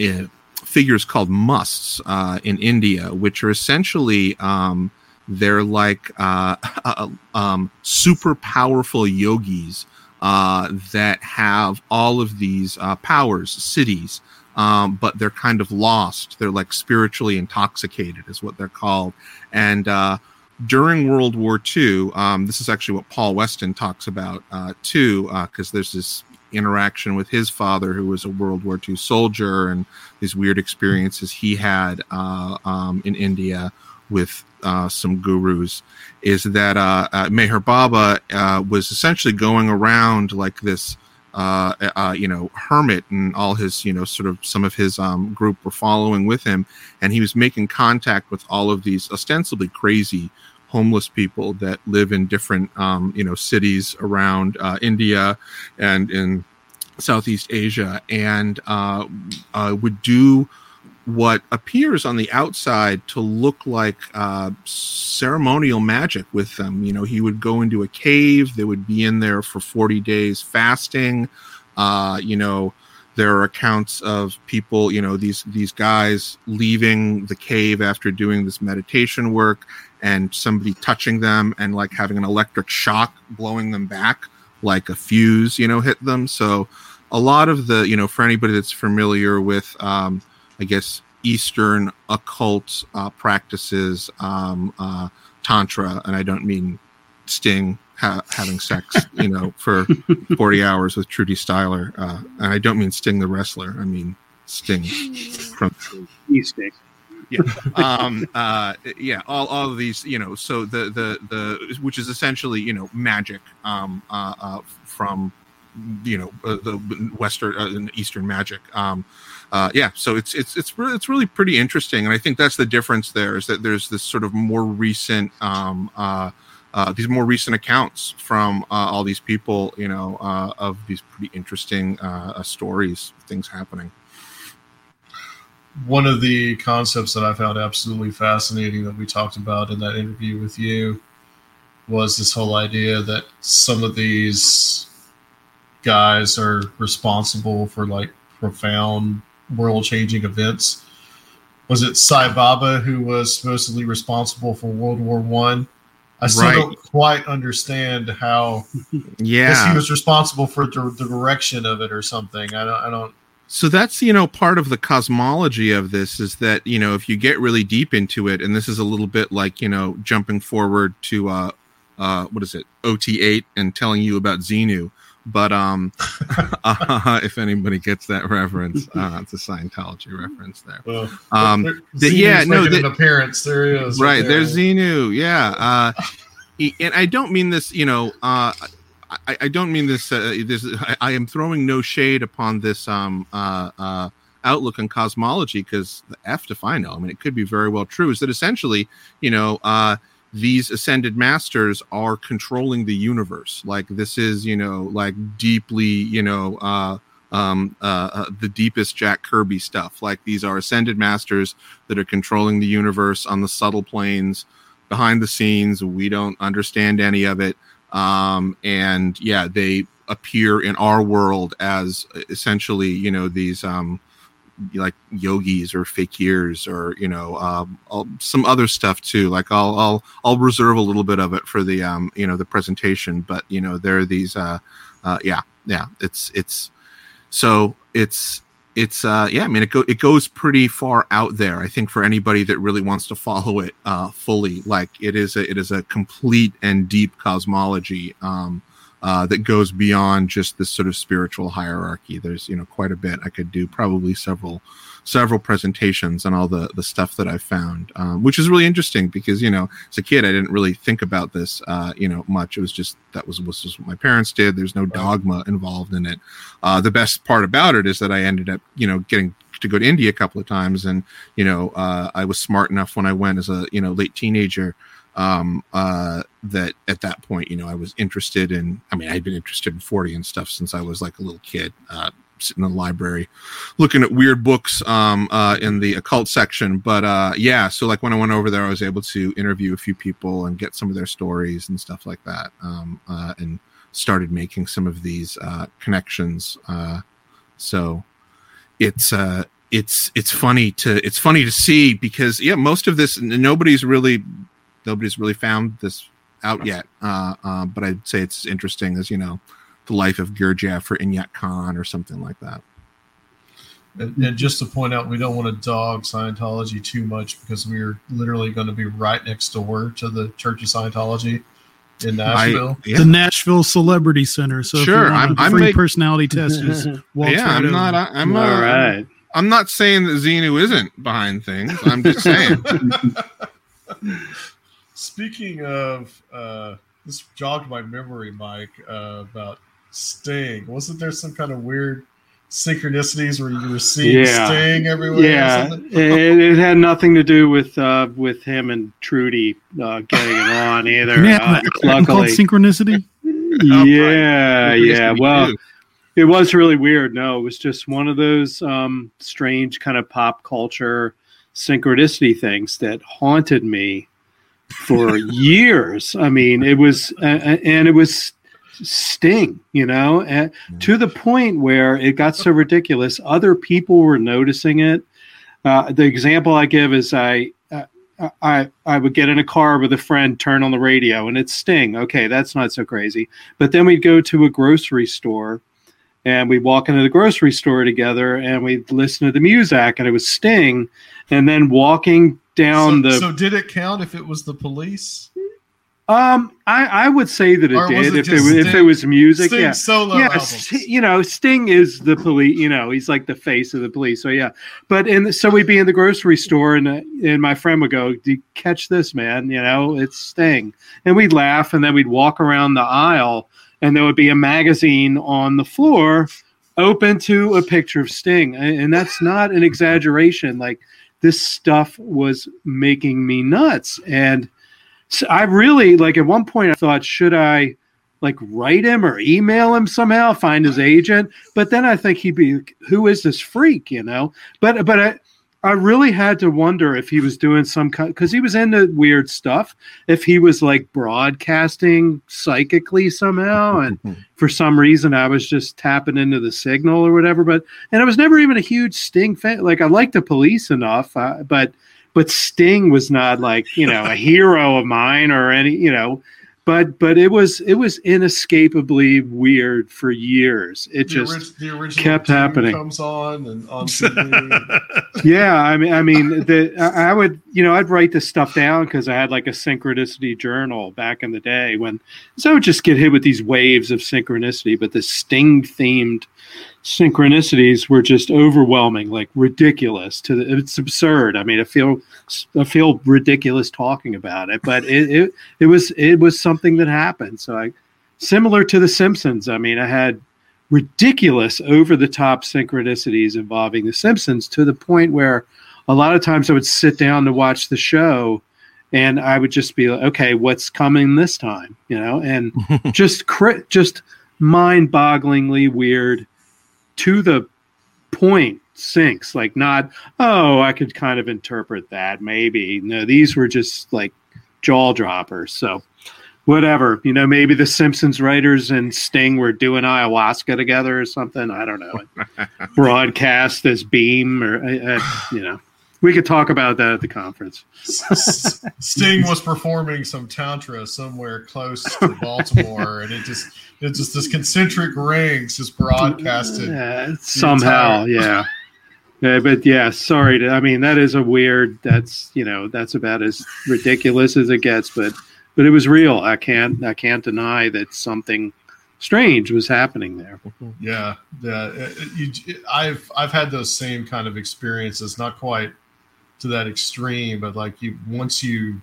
L: figures called masts uh, in India, which are essentially um, they're like uh, uh, um, super powerful yogis that have all of these powers, siddhis. um, but they're kind of lost. They're like spiritually intoxicated, is what they're called. And uh, during World War II, um, this is actually what Paul Weston talks about uh, too, because there's this interaction with his father, who was a World War II soldier, and these weird experiences he had um, in India with uh, some gurus is that uh, uh, Meher Baba uh, was essentially going around like this, uh, uh, you know, hermit, and all his, you know, sort of some of his um, group were following with him, and he was making contact with all of these ostensibly crazy homeless people that live in different, um, you know, cities around uh, India and in Southeast Asia, and uh, uh, would do what appears on the outside to look like uh, ceremonial magic with them. You know, he would go into a cave, they would be in there for 40 days fasting. Uh, you know, there are accounts of people, you know, these these guys leaving the cave after doing this meditation work and somebody touching them and like having an electric shock blowing them back like a fuse, you know, hit them. So a lot of the, you know, for anybody that's familiar with um, I guess, Eastern occult uh, practices, um, uh, tantra, and I don't mean Sting ha- having sex, you know, for 40 hours with Trudy Styler. Uh, and I don't mean Sting the wrestler. I mean Sting from
J: Sting.
L: Yeah um uh yeah all, all of these you know so the the the which is essentially you know magic um uh, uh from you know uh, the western uh, and eastern magic um uh, yeah, so it's it's it's really it's really pretty interesting, and I think that's the difference. There is that there's this sort of more recent um, uh, uh, these more recent accounts from uh, all these people, you know, uh, of these pretty interesting uh, stories, things happening.
E: One of the concepts that I found absolutely fascinating that we talked about in that interview with you was this whole idea that some of these guys are responsible for like profound world changing events. Was it Sai Baba who was supposedly responsible for World War One? I? I still right. don't quite understand how.
L: Yeah,
E: he was responsible for the, the direction of it or something. I don't. I don't.
L: So that's you know part of the cosmology of this is that you know if you get really deep into it, and this is a little bit like you know jumping forward to uh, uh what is it OT8 and telling you about Xenu but um, uh, if anybody gets that reference, uh, it's a Scientology reference there. Well, um,
E: the, yeah, no, the, an appearance there is
L: right. There. There's Xenu, yeah. Uh, and I don't mean this, you know. Uh, I, I don't mean this. Uh, this I, I, am throwing no shade upon this um, uh, uh, outlook on cosmology because the F if I know. I mean, it could be very well true. Is that essentially, you know, uh, these ascended masters are controlling the universe like this is you know like deeply you know uh um uh, uh, the deepest jack kirby stuff like these are ascended masters that are controlling the universe on the subtle planes behind the scenes we don't understand any of it um and yeah they appear in our world as essentially you know these um like yogis or fakirs or you know um, some other stuff too. Like I'll, I'll i'll reserve a little bit of it for the um you know the presentation but you know there are these uh, uh yeah yeah it's it's so it's it's uh yeah i mean it go it goes pretty far out there i think for anybody that really wants to follow it uh fully like it is a it is a complete and deep cosmology um uh, that goes beyond just this sort of spiritual hierarchy. There's you know quite a bit. I could do probably several several presentations on all the the stuff that I found, um, which is really interesting because you know as a kid I didn't really think about this uh, you know much. It was just that was, was just what my parents did. There's no dogma involved in it. Uh, the best part about it is that I ended up you know getting to go to India a couple of times, and you know uh, I was smart enough when I went as a you know late teenager um, uh, that at that point, you know, I was interested in, I mean, I'd been interested in 40 and stuff since I was like a little kid, uh, sitting in the library looking at weird books um, uh, in the occult section. But uh, yeah, so like when I went over there, I was able to interview a few people and get some of their stories and stuff like that. Um, uh, and started making some of these uh, connections. Uh, so it's, uh, it's it's funny to it's funny to see because yeah most of this nobody's really nobody's really found this out yet. But I'd say it's interesting as you know, the life of Gurdjieff or Inayat Khan or something like that.
E: And, and, just to point out, we don't want to dog Scientology too much because we're literally going to be right next door to the Church of Scientology in Nashville.
H: I, yeah. The Nashville Celebrity Center. So
L: sure, I'm,
H: I'm free make, personality test.
L: Is yeah, I'm not. I, I'm all uh, right. I'm not saying that Xenu isn't behind things. I'm just saying.
E: Speaking of, uh, this jogged my memory, Mike, uh, about Sting. Wasn't there some kind of weird synchronicities where you were seeing yeah. Sting everywhere?
J: Yeah, it, it, had nothing to do with uh, with him and Trudy uh, getting it on either. Yeah, uh,
H: luckily, synchronicity.
J: yeah, yeah. Well, it was really weird. No, it was just one of those um, strange kind of pop culture synchronicity things that haunted me for years. I mean, it was, uh, and it was Sting, you know, and to the point where it got so ridiculous, other people were noticing it. Uh, the example I give is I, uh, I I would get in a car with a friend, turn on the radio, and it's Sting. Okay, that's not so crazy. But then we'd go to a grocery store, and we'd walk into the grocery store together, and we'd listen to the music, and it was Sting. And then walking down
E: so,
J: the.
E: So did it count if it was the police?
J: Um, I, I would say that it or did it if it was if it was music.
E: Sting
J: yeah,
E: solo
J: yeah.
E: Albums.
J: You know, Sting is the police. You know, he's like the face of the police. So yeah, but in so we'd be in the grocery store and uh, and my friend would go, "Do you catch this, man? You know, it's Sting," and we'd laugh and then we'd walk around the aisle and there would be a magazine on the floor open to a picture of Sting, and, and that's not an exaggeration. Like this stuff was making me nuts. And so I really like at one point I thought, should I like write him or email him somehow, find his agent? But then I think he'd be, who is this freak, you know? But but I I really had to wonder if he was doing some kind because he was into weird stuff. If he was like broadcasting psychically somehow, and for some reason I was just tapping into the signal or whatever. But and I was never even a huge Sting fan. Like I liked the Police enough, uh, but but Sting was not like you know a hero of mine or any you know but but it was it was inescapably weird for years. It the just orig- kept happening.
E: Comes on and on
J: yeah, I mean, I mean, the I, I would you know I'd write this stuff down because I had like a synchronicity journal back in the day when so I would just get hit with these waves of synchronicity, but the sting themed synchronicities were just overwhelming, like ridiculous. To the, it's absurd. I mean, I feel I feel ridiculous talking about it, but it, it it was it was something that happened. So I similar to The Simpsons. I mean, I had ridiculous over the top synchronicities involving The Simpsons to the point where a lot of times I would sit down to watch the show and I would just be like, okay, what's coming this time? You know, and just just mind bogglingly weird to the point sinks like not oh i could kind of interpret that maybe. No these were just like jaw droppers so whatever. You know maybe the simpsons writers and sting were doing ayahuasca together or something i don't know. Broadcast this beam or uh, uh, you know. We could talk about that at the conference.
E: Sting was performing some tantra somewhere close to Baltimore, and it just it's just this concentric rings just broadcasted
J: yeah, somehow. yeah. Yeah, but yeah, sorry. To, I mean, that is a weird. That's you know, that's about as ridiculous as it gets. But but it was real. I can't I can't deny that something strange was happening there. Mm-hmm.
E: Yeah, yeah. It- it- you, I've I've had those same kind of experiences, not quite to that extreme, but like you once you,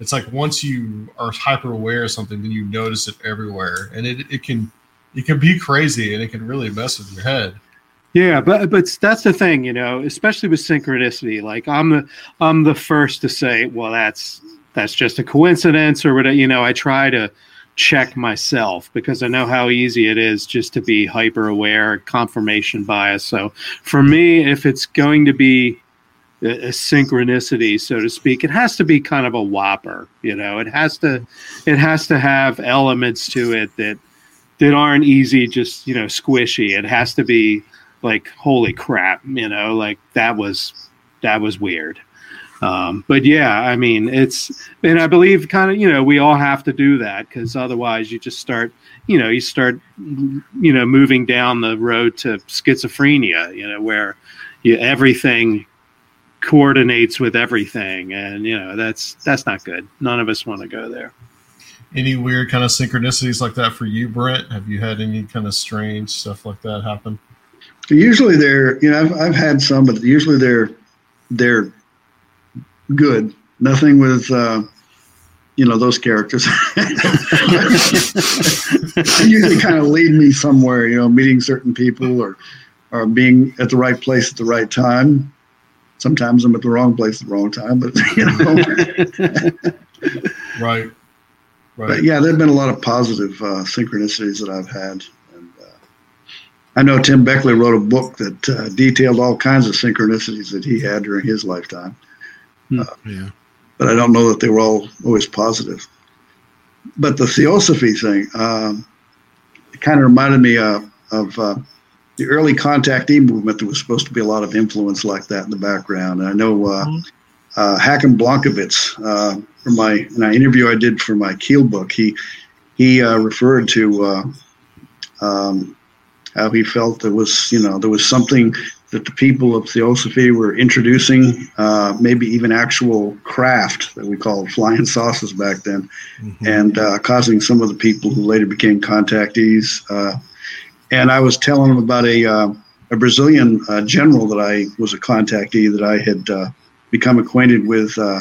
E: it's like once you are hyper aware of something, then you notice it everywhere, and it it can it can be crazy, and it can really mess with your head.
J: Yeah, but but that's the thing, you know, especially with synchronicity. Like I'm the I'm the first to say, well, that's that's just a coincidence, or whatever. You know, I try to check myself because I know how easy it is just to be hyper aware, confirmation bias. So for me, if it's going to be a, synchronicity, so to speak, it has to be kind of a whopper. You know, it has to it has to have elements to it that that aren't easy, just you know, squishy. It has to be like holy crap, you know, like that was that was weird. Um, but yeah, I mean, it's and I believe kind of you know we all have to do that because otherwise you just start you know you start you know moving down the road to schizophrenia, you know, where you, everything coordinates with everything, and you know that's that's not good. None of us want to go there.
E: Any weird kind of synchronicities like that for you, Brent? Have you had any kind of strange stuff like that happen?
K: Usually they're, you know, I've, I've had some, but usually they're, they're good. Nothing with, uh, you know, those characters. they usually kind of lead me somewhere, you know, meeting certain people or, or being at the right place at the right time. Sometimes I'm at the wrong place at the wrong time, but you know.
E: right. Right.
K: But yeah, there've been a lot of positive uh, synchronicities that I've had. And uh, I know Tim Beckley wrote a book that uh, detailed all kinds of synchronicities that he had during his lifetime. Uh,
L: yeah.
K: But I don't know that they were all always positive. But the theosophy thing, um, it kind of reminded me uh, of uh, the early contactee movement. There was supposed to be a lot of influence like that in the background. And I know uh, uh, Hakim Blankovitz, uh, from my in an interview I did for my Keel book, he he uh, referred to uh, um, how he felt there was you know there was something that the people of Theosophy were introducing, uh, maybe even actual craft that we called flying saucers back then, and uh, causing some of the people who later became contactees. And I was telling him about a uh, a Brazilian uh, general that I was a contactee that I had uh, become acquainted with. Uh,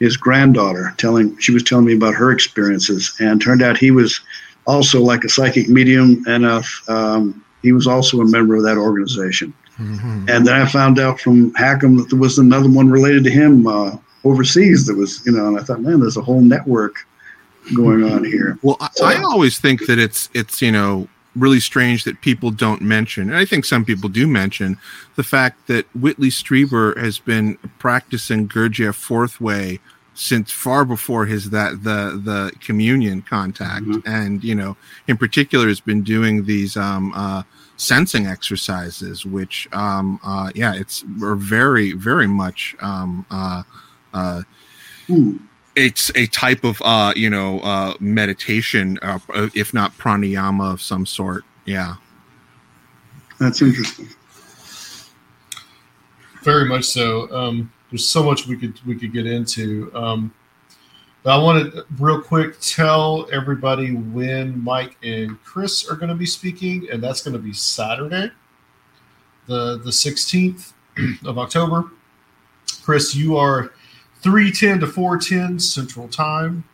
K: his granddaughter telling she was telling me about her experiences, and turned out he was also like a psychic medium, and uh, um, he was also a member of that organization.
L: Mm-hmm.
K: And then I found out from Hackham that there was another one related to him uh, overseas. That was, you know, and I thought, man, there's a whole network going on here.
L: Well, I, I always think that it's it's you know really strange that people don't mention, and I think some people do mention the fact that Whitley Strieber has been practicing Gurdjieff fourth way since far before his that the the communion contact, and you know in particular has been doing these um, uh, sensing exercises, which um, uh, yeah, it's are very very much um, uh, uh, it's a type of uh you know uh meditation uh, if not pranayama of some sort yeah
K: That's interesting.
E: Very much so. Um, there's so much we could we could get into. Um, but I want to real quick tell everybody when Mike and Chris are going to be speaking, and that's going to be Saturday, the the 16th of October. Chris, you are 310 to 410 Central Time,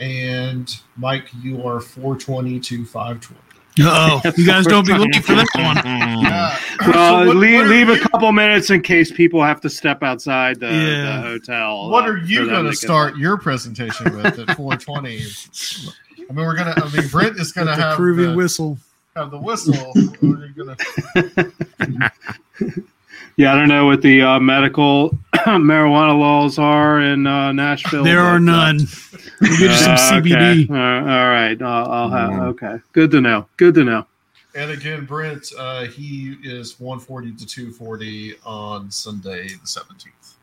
E: and Mike, you are 420 to 520.
H: Oh, you guys don't be looking for that one.
J: Well,
E: So what-
J: leave,
E: what are
J: leave a couple minutes in case people have to step outside the,
H: Yeah.
J: the hotel.
E: What
J: uh,
E: are you going to start your presentation with at 420? I mean, we're gonna. I mean, Brent is gonna
H: With the
E: have
H: groovy
E: the,
H: whistle.
E: have the whistle. We're gonna,
J: Yeah, I don't know what the uh, medical marijuana laws are in uh, Nashville.
H: There are
J: uh,
H: none. We'll get you some
J: uh, okay.
H: CBD.
J: Uh, all right. I'll, I'll have. Okay. Good to know. Good to know.
E: and again, Brent, uh, he is 140 to 240 on Sunday the 17th.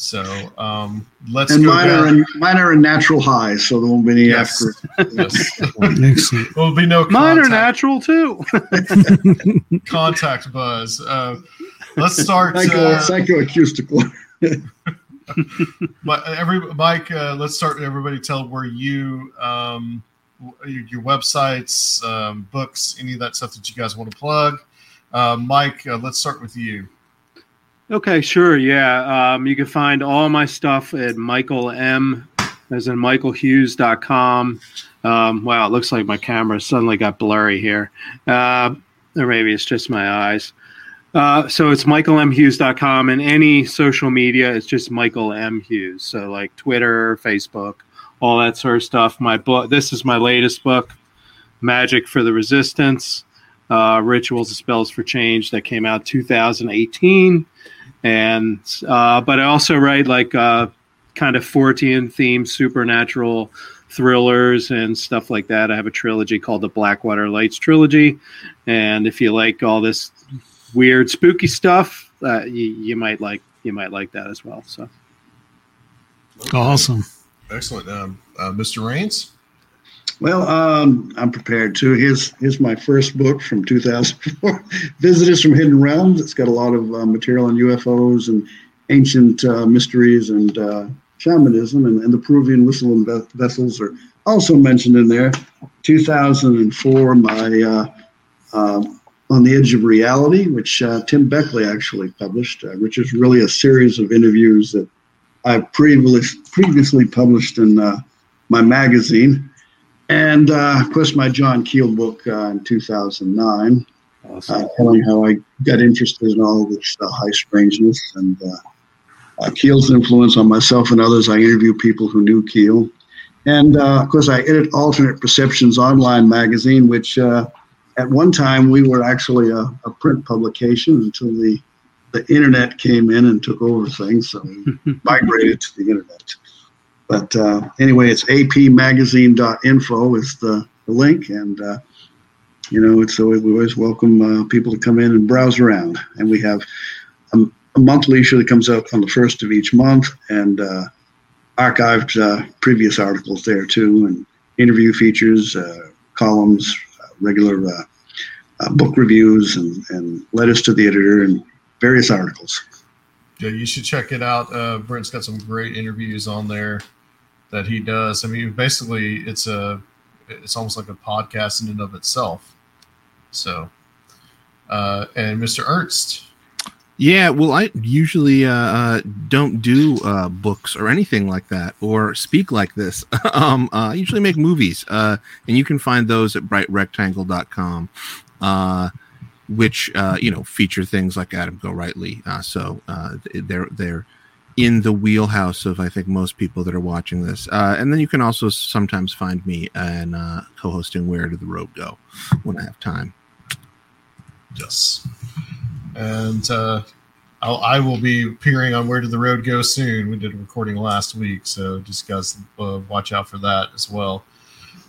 E: So um, let's
K: and
E: go
K: mine are, in, mine are in natural highs, so there won't be any
E: Yes.
K: after.
E: Yes.
H: Excellent.
E: There'll be no
J: Mine are
E: contact,
J: natural too.
E: contact buzz. Uh, let's start.
K: Psycho,
E: Uh,
K: psychoacoustical.
E: But every Mike, uh, let's start. Everybody, tell where you um, your, your websites, um, books, any of that stuff that you guys want to plug. Uh, Mike, uh, let's start with you.
J: Okay, sure. Yeah. Um, you can find all my stuff at Michael M, as in michaelhughes.com. Um, wow, it looks like my camera suddenly got blurry here. Uh, or maybe it's just my eyes. Uh, so it's michaelmhughes.com and any social media it's just michael m. Hughes. So like twitter facebook all that sort of stuff. My book this is my latest book magic for the resistance uh, rituals and spells for change that came out 2018 and uh, but i also write like uh, kind of fortean themed supernatural thrillers and stuff like that. I have a trilogy called the blackwater lights trilogy. And if you like all this weird, spooky stuff, uh, you, you might like you might like that as well. So
H: awesome,
E: excellent, um, uh, Mr. Raynes.
K: Well, um, I'm prepared to. Here's here's my first book from 2004, Visitors from Hidden Realms. It's got a lot of uh, material on UFOs and ancient uh, mysteries and uh, shamanism, and, and, the Peruvian whistle vessels are also mentioned in there. 2004, my uh, um, on the Edge of Reality, which uh, Tim Beckley actually published, uh, which is really a series of interviews that I previously previously published in uh, my magazine, and uh, of course my John Keel book uh, in 2009, awesome. Uh, telling how I got interested in all this high strangeness and Keel's influence on myself and others. I interview people who knew Keel. And of course, I edit Alternate Perceptions online magazine, which at one time we were actually a, a, print publication until the the internet came in and took over things, so we migrated to the internet. But uh, anyway, it's apmagazine.info is the, the link, and uh, you know, it's so we always welcome uh, people to come in and browse around. And we have a, a, monthly issue that comes out on the first of each month, and uh, archived uh, previous articles there too, and interview features, uh, columns, regular uh, uh, book reviews and, and letters to the editor and various articles.
E: Yeah, you should check it out. Uh, Brent's got some great interviews on there that he does. I mean, basically, it's a it's almost like a podcast in and of itself. So, uh, and Mr. Ernst,
L: yeah, well, I usually uh, uh, don't do uh, books or anything like that or speak like this. um, uh, I usually make movies, uh, and you can find those at brightrectangle.com, uh, which uh, you know feature things like Adam Gorightly. Uh, so they're they're in the wheelhouse of I think most people that are watching this. And then you can also sometimes find me and co-hosting Where Did the Road Go when I have time.
E: Yes and uh, I'll, I will be appearing on Where Did the Road Go soon. We did a recording last week, so just guys uh, watch out for that as well.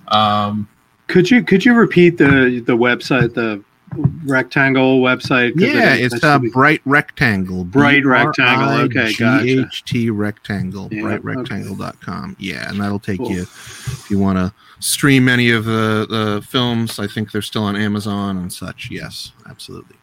E: Um,
J: could you could you repeat the the website the rectangle website?
L: Yeah, it, it's a uh, bright rectangle.
J: Bright rectangle. Okay, gotcha.
L: GHT rectangle. Yeah, brightrectangle.com. Okay. Yeah, and that'll take cool. you if you want to stream any of the, the films. I think they're still on Amazon and such. Yes, absolutely.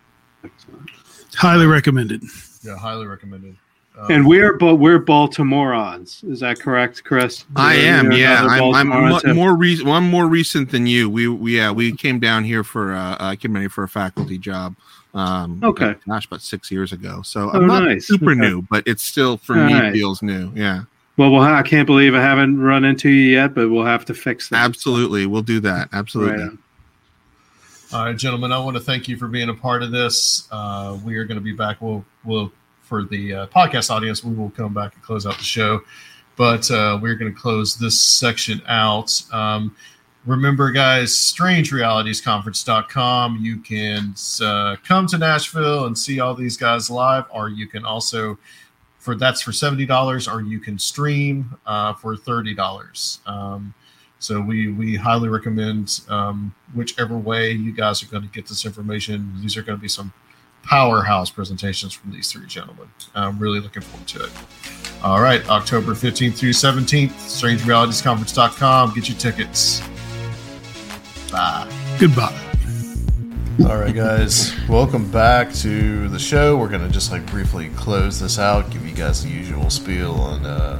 H: Highly recommended.
E: Yeah, highly recommended.
J: Um, and we're but we're Baltimoreans. Is that correct, Chris?
L: I am. Yeah, I'm, I'm mo- more recent. well, I'm more recent than you. We, we yeah we came down here for uh, I came down here for a faculty job. Um,
J: okay.
L: Gosh, about six years ago. So oh, I'm not nice. super okay. new, but it's still for All me right. feels new. Yeah.
J: Well, well, I can't believe I haven't run into you yet, but we'll have to fix that.
L: Absolutely, we'll do that. Absolutely.
E: Right all right, gentlemen, I want to thank you for being a part of this. Uh, we are going to be back. We'll, we'll for the uh, podcast audience, we will come back and close out the show. But uh, we're going to close this section out. Um, remember, guys, strangerealitiesconference.com. You can uh, come to Nashville and see all these guys live, or you can also for that's for seventy dollars, or you can stream uh, for thirty dollars. Um, so we we highly recommend um, whichever way you guys are going to get this information. These are going to be some powerhouse presentations from these three gentlemen. I'm really looking forward to it. All right, October 15th through 17th, strangerealitiesconference.com. Get your tickets. Bye.
H: Goodbye.
E: All right, guys, welcome back to the show. We're going to just like briefly close this out, give you guys the usual spiel and uh,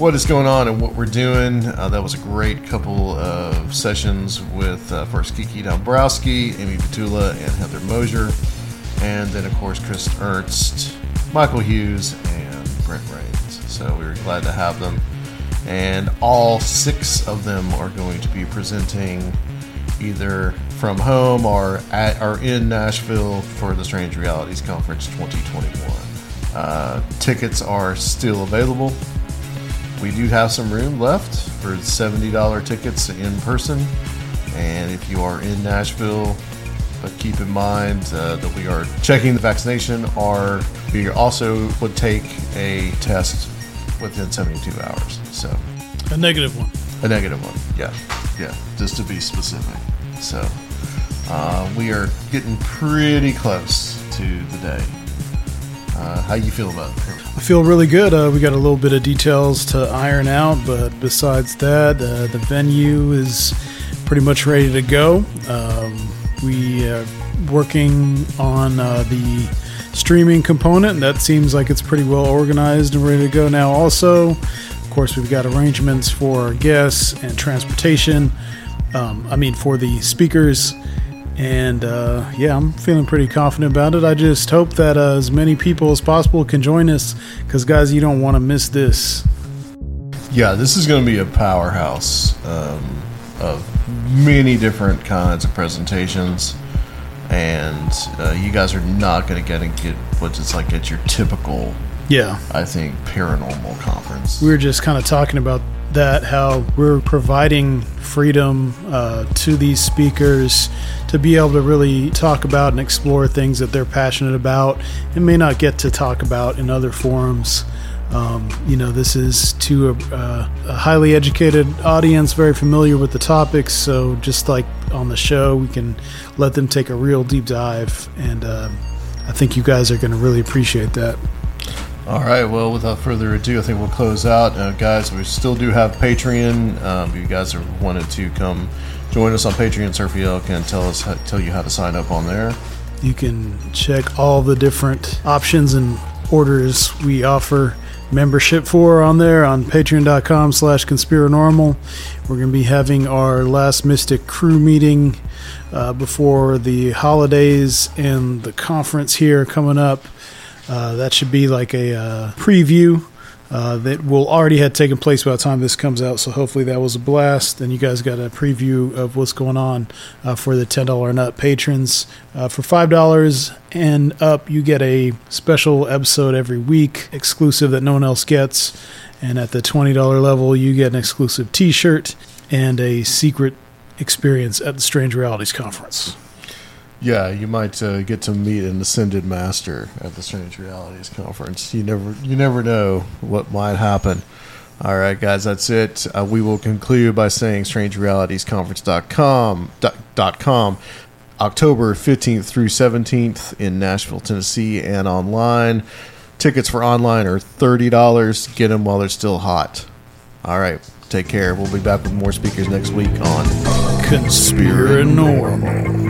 E: what is going on and what we're doing. Uh, that was a great couple of sessions with uh, first Kiki Dombrowski, Amy Petulla, and Heather Moser. And then, of course, Chris Ernst, Michael Hughes, and Brent Raynes. So we were glad to have them. And all six of them are going to be presenting either from home or at or in Nashville for the Strange Realities Conference 2021. Uh, tickets are still available. We do have some room left for $70 tickets in person. And if you are in Nashville, but keep in mind uh, that we are checking the vaccination, or we also would take a test within 72 hours. So,
H: a negative one.
E: A negative one, yeah, yeah, just to be specific. So, uh, we are getting pretty close to the day. Uh, how you feel about it?
H: I feel really good. Uh, we got a little bit of details to iron out, but besides that, uh, the venue is pretty much ready to go. Um, we are working on uh, the streaming component, and that seems like it's pretty well organized and ready to go now. Also, of course, we've got arrangements for guests and transportation. Um, I mean, for the speakers and uh, yeah, I'm feeling pretty confident about it. I just hope that uh, as many people as possible can join us because, guys, you don't want to miss this.
E: Yeah, this is going to be a powerhouse um, of many different kinds of presentations. And uh, you guys are not going to get and get what it's like at your typical,
H: yeah,
E: I think paranormal conference.
H: We were just kind of talking about that how we're providing freedom uh, to these speakers to be able to really talk about and explore things that they're passionate about and may not get to talk about in other forums. Um, you know, this is to a, uh, a, highly educated audience, very familiar with the topics. So, just like on the show, we can let them take a real deep dive. And uh, I think you guys are going to really appreciate that.
E: All right. Well, without further ado, I think we'll close out, uh, guys. We still do have Patreon. Um, if you guys are wanted to come join us on Patreon, Surfiel can tell us tell you how to sign up on there.
H: You can check all the different options and orders we offer membership for on there on patreon.com slash conspiranormal we're going to be having our last mystic crew meeting uh, before the holidays and the conference here coming up uh, that should be like a uh, preview uh, that will already have taken place by the time this comes out. So hopefully that was a blast. And you guys got a preview of what's going on uh, for the ten dollar and up patrons. Uh, for five dollars and up, you get a special episode every week, exclusive that no one else gets. And at the twenty dollar level, you get an exclusive T-shirt and a secret experience at the Strange Realities Conference.
E: Yeah, you might uh, get to meet an ascended master at the Strange Realities conference. You never, you never know what might happen. All right, guys, that's it. Uh, we will conclude by saying strangerealitiesconference.com dot, dot com, October 15th through 17th in Nashville, Tennessee, and online. Tickets for online are $30. Get them while they're still hot. All right, take care. We'll be back with more speakers next week on
H: Conspiranormal.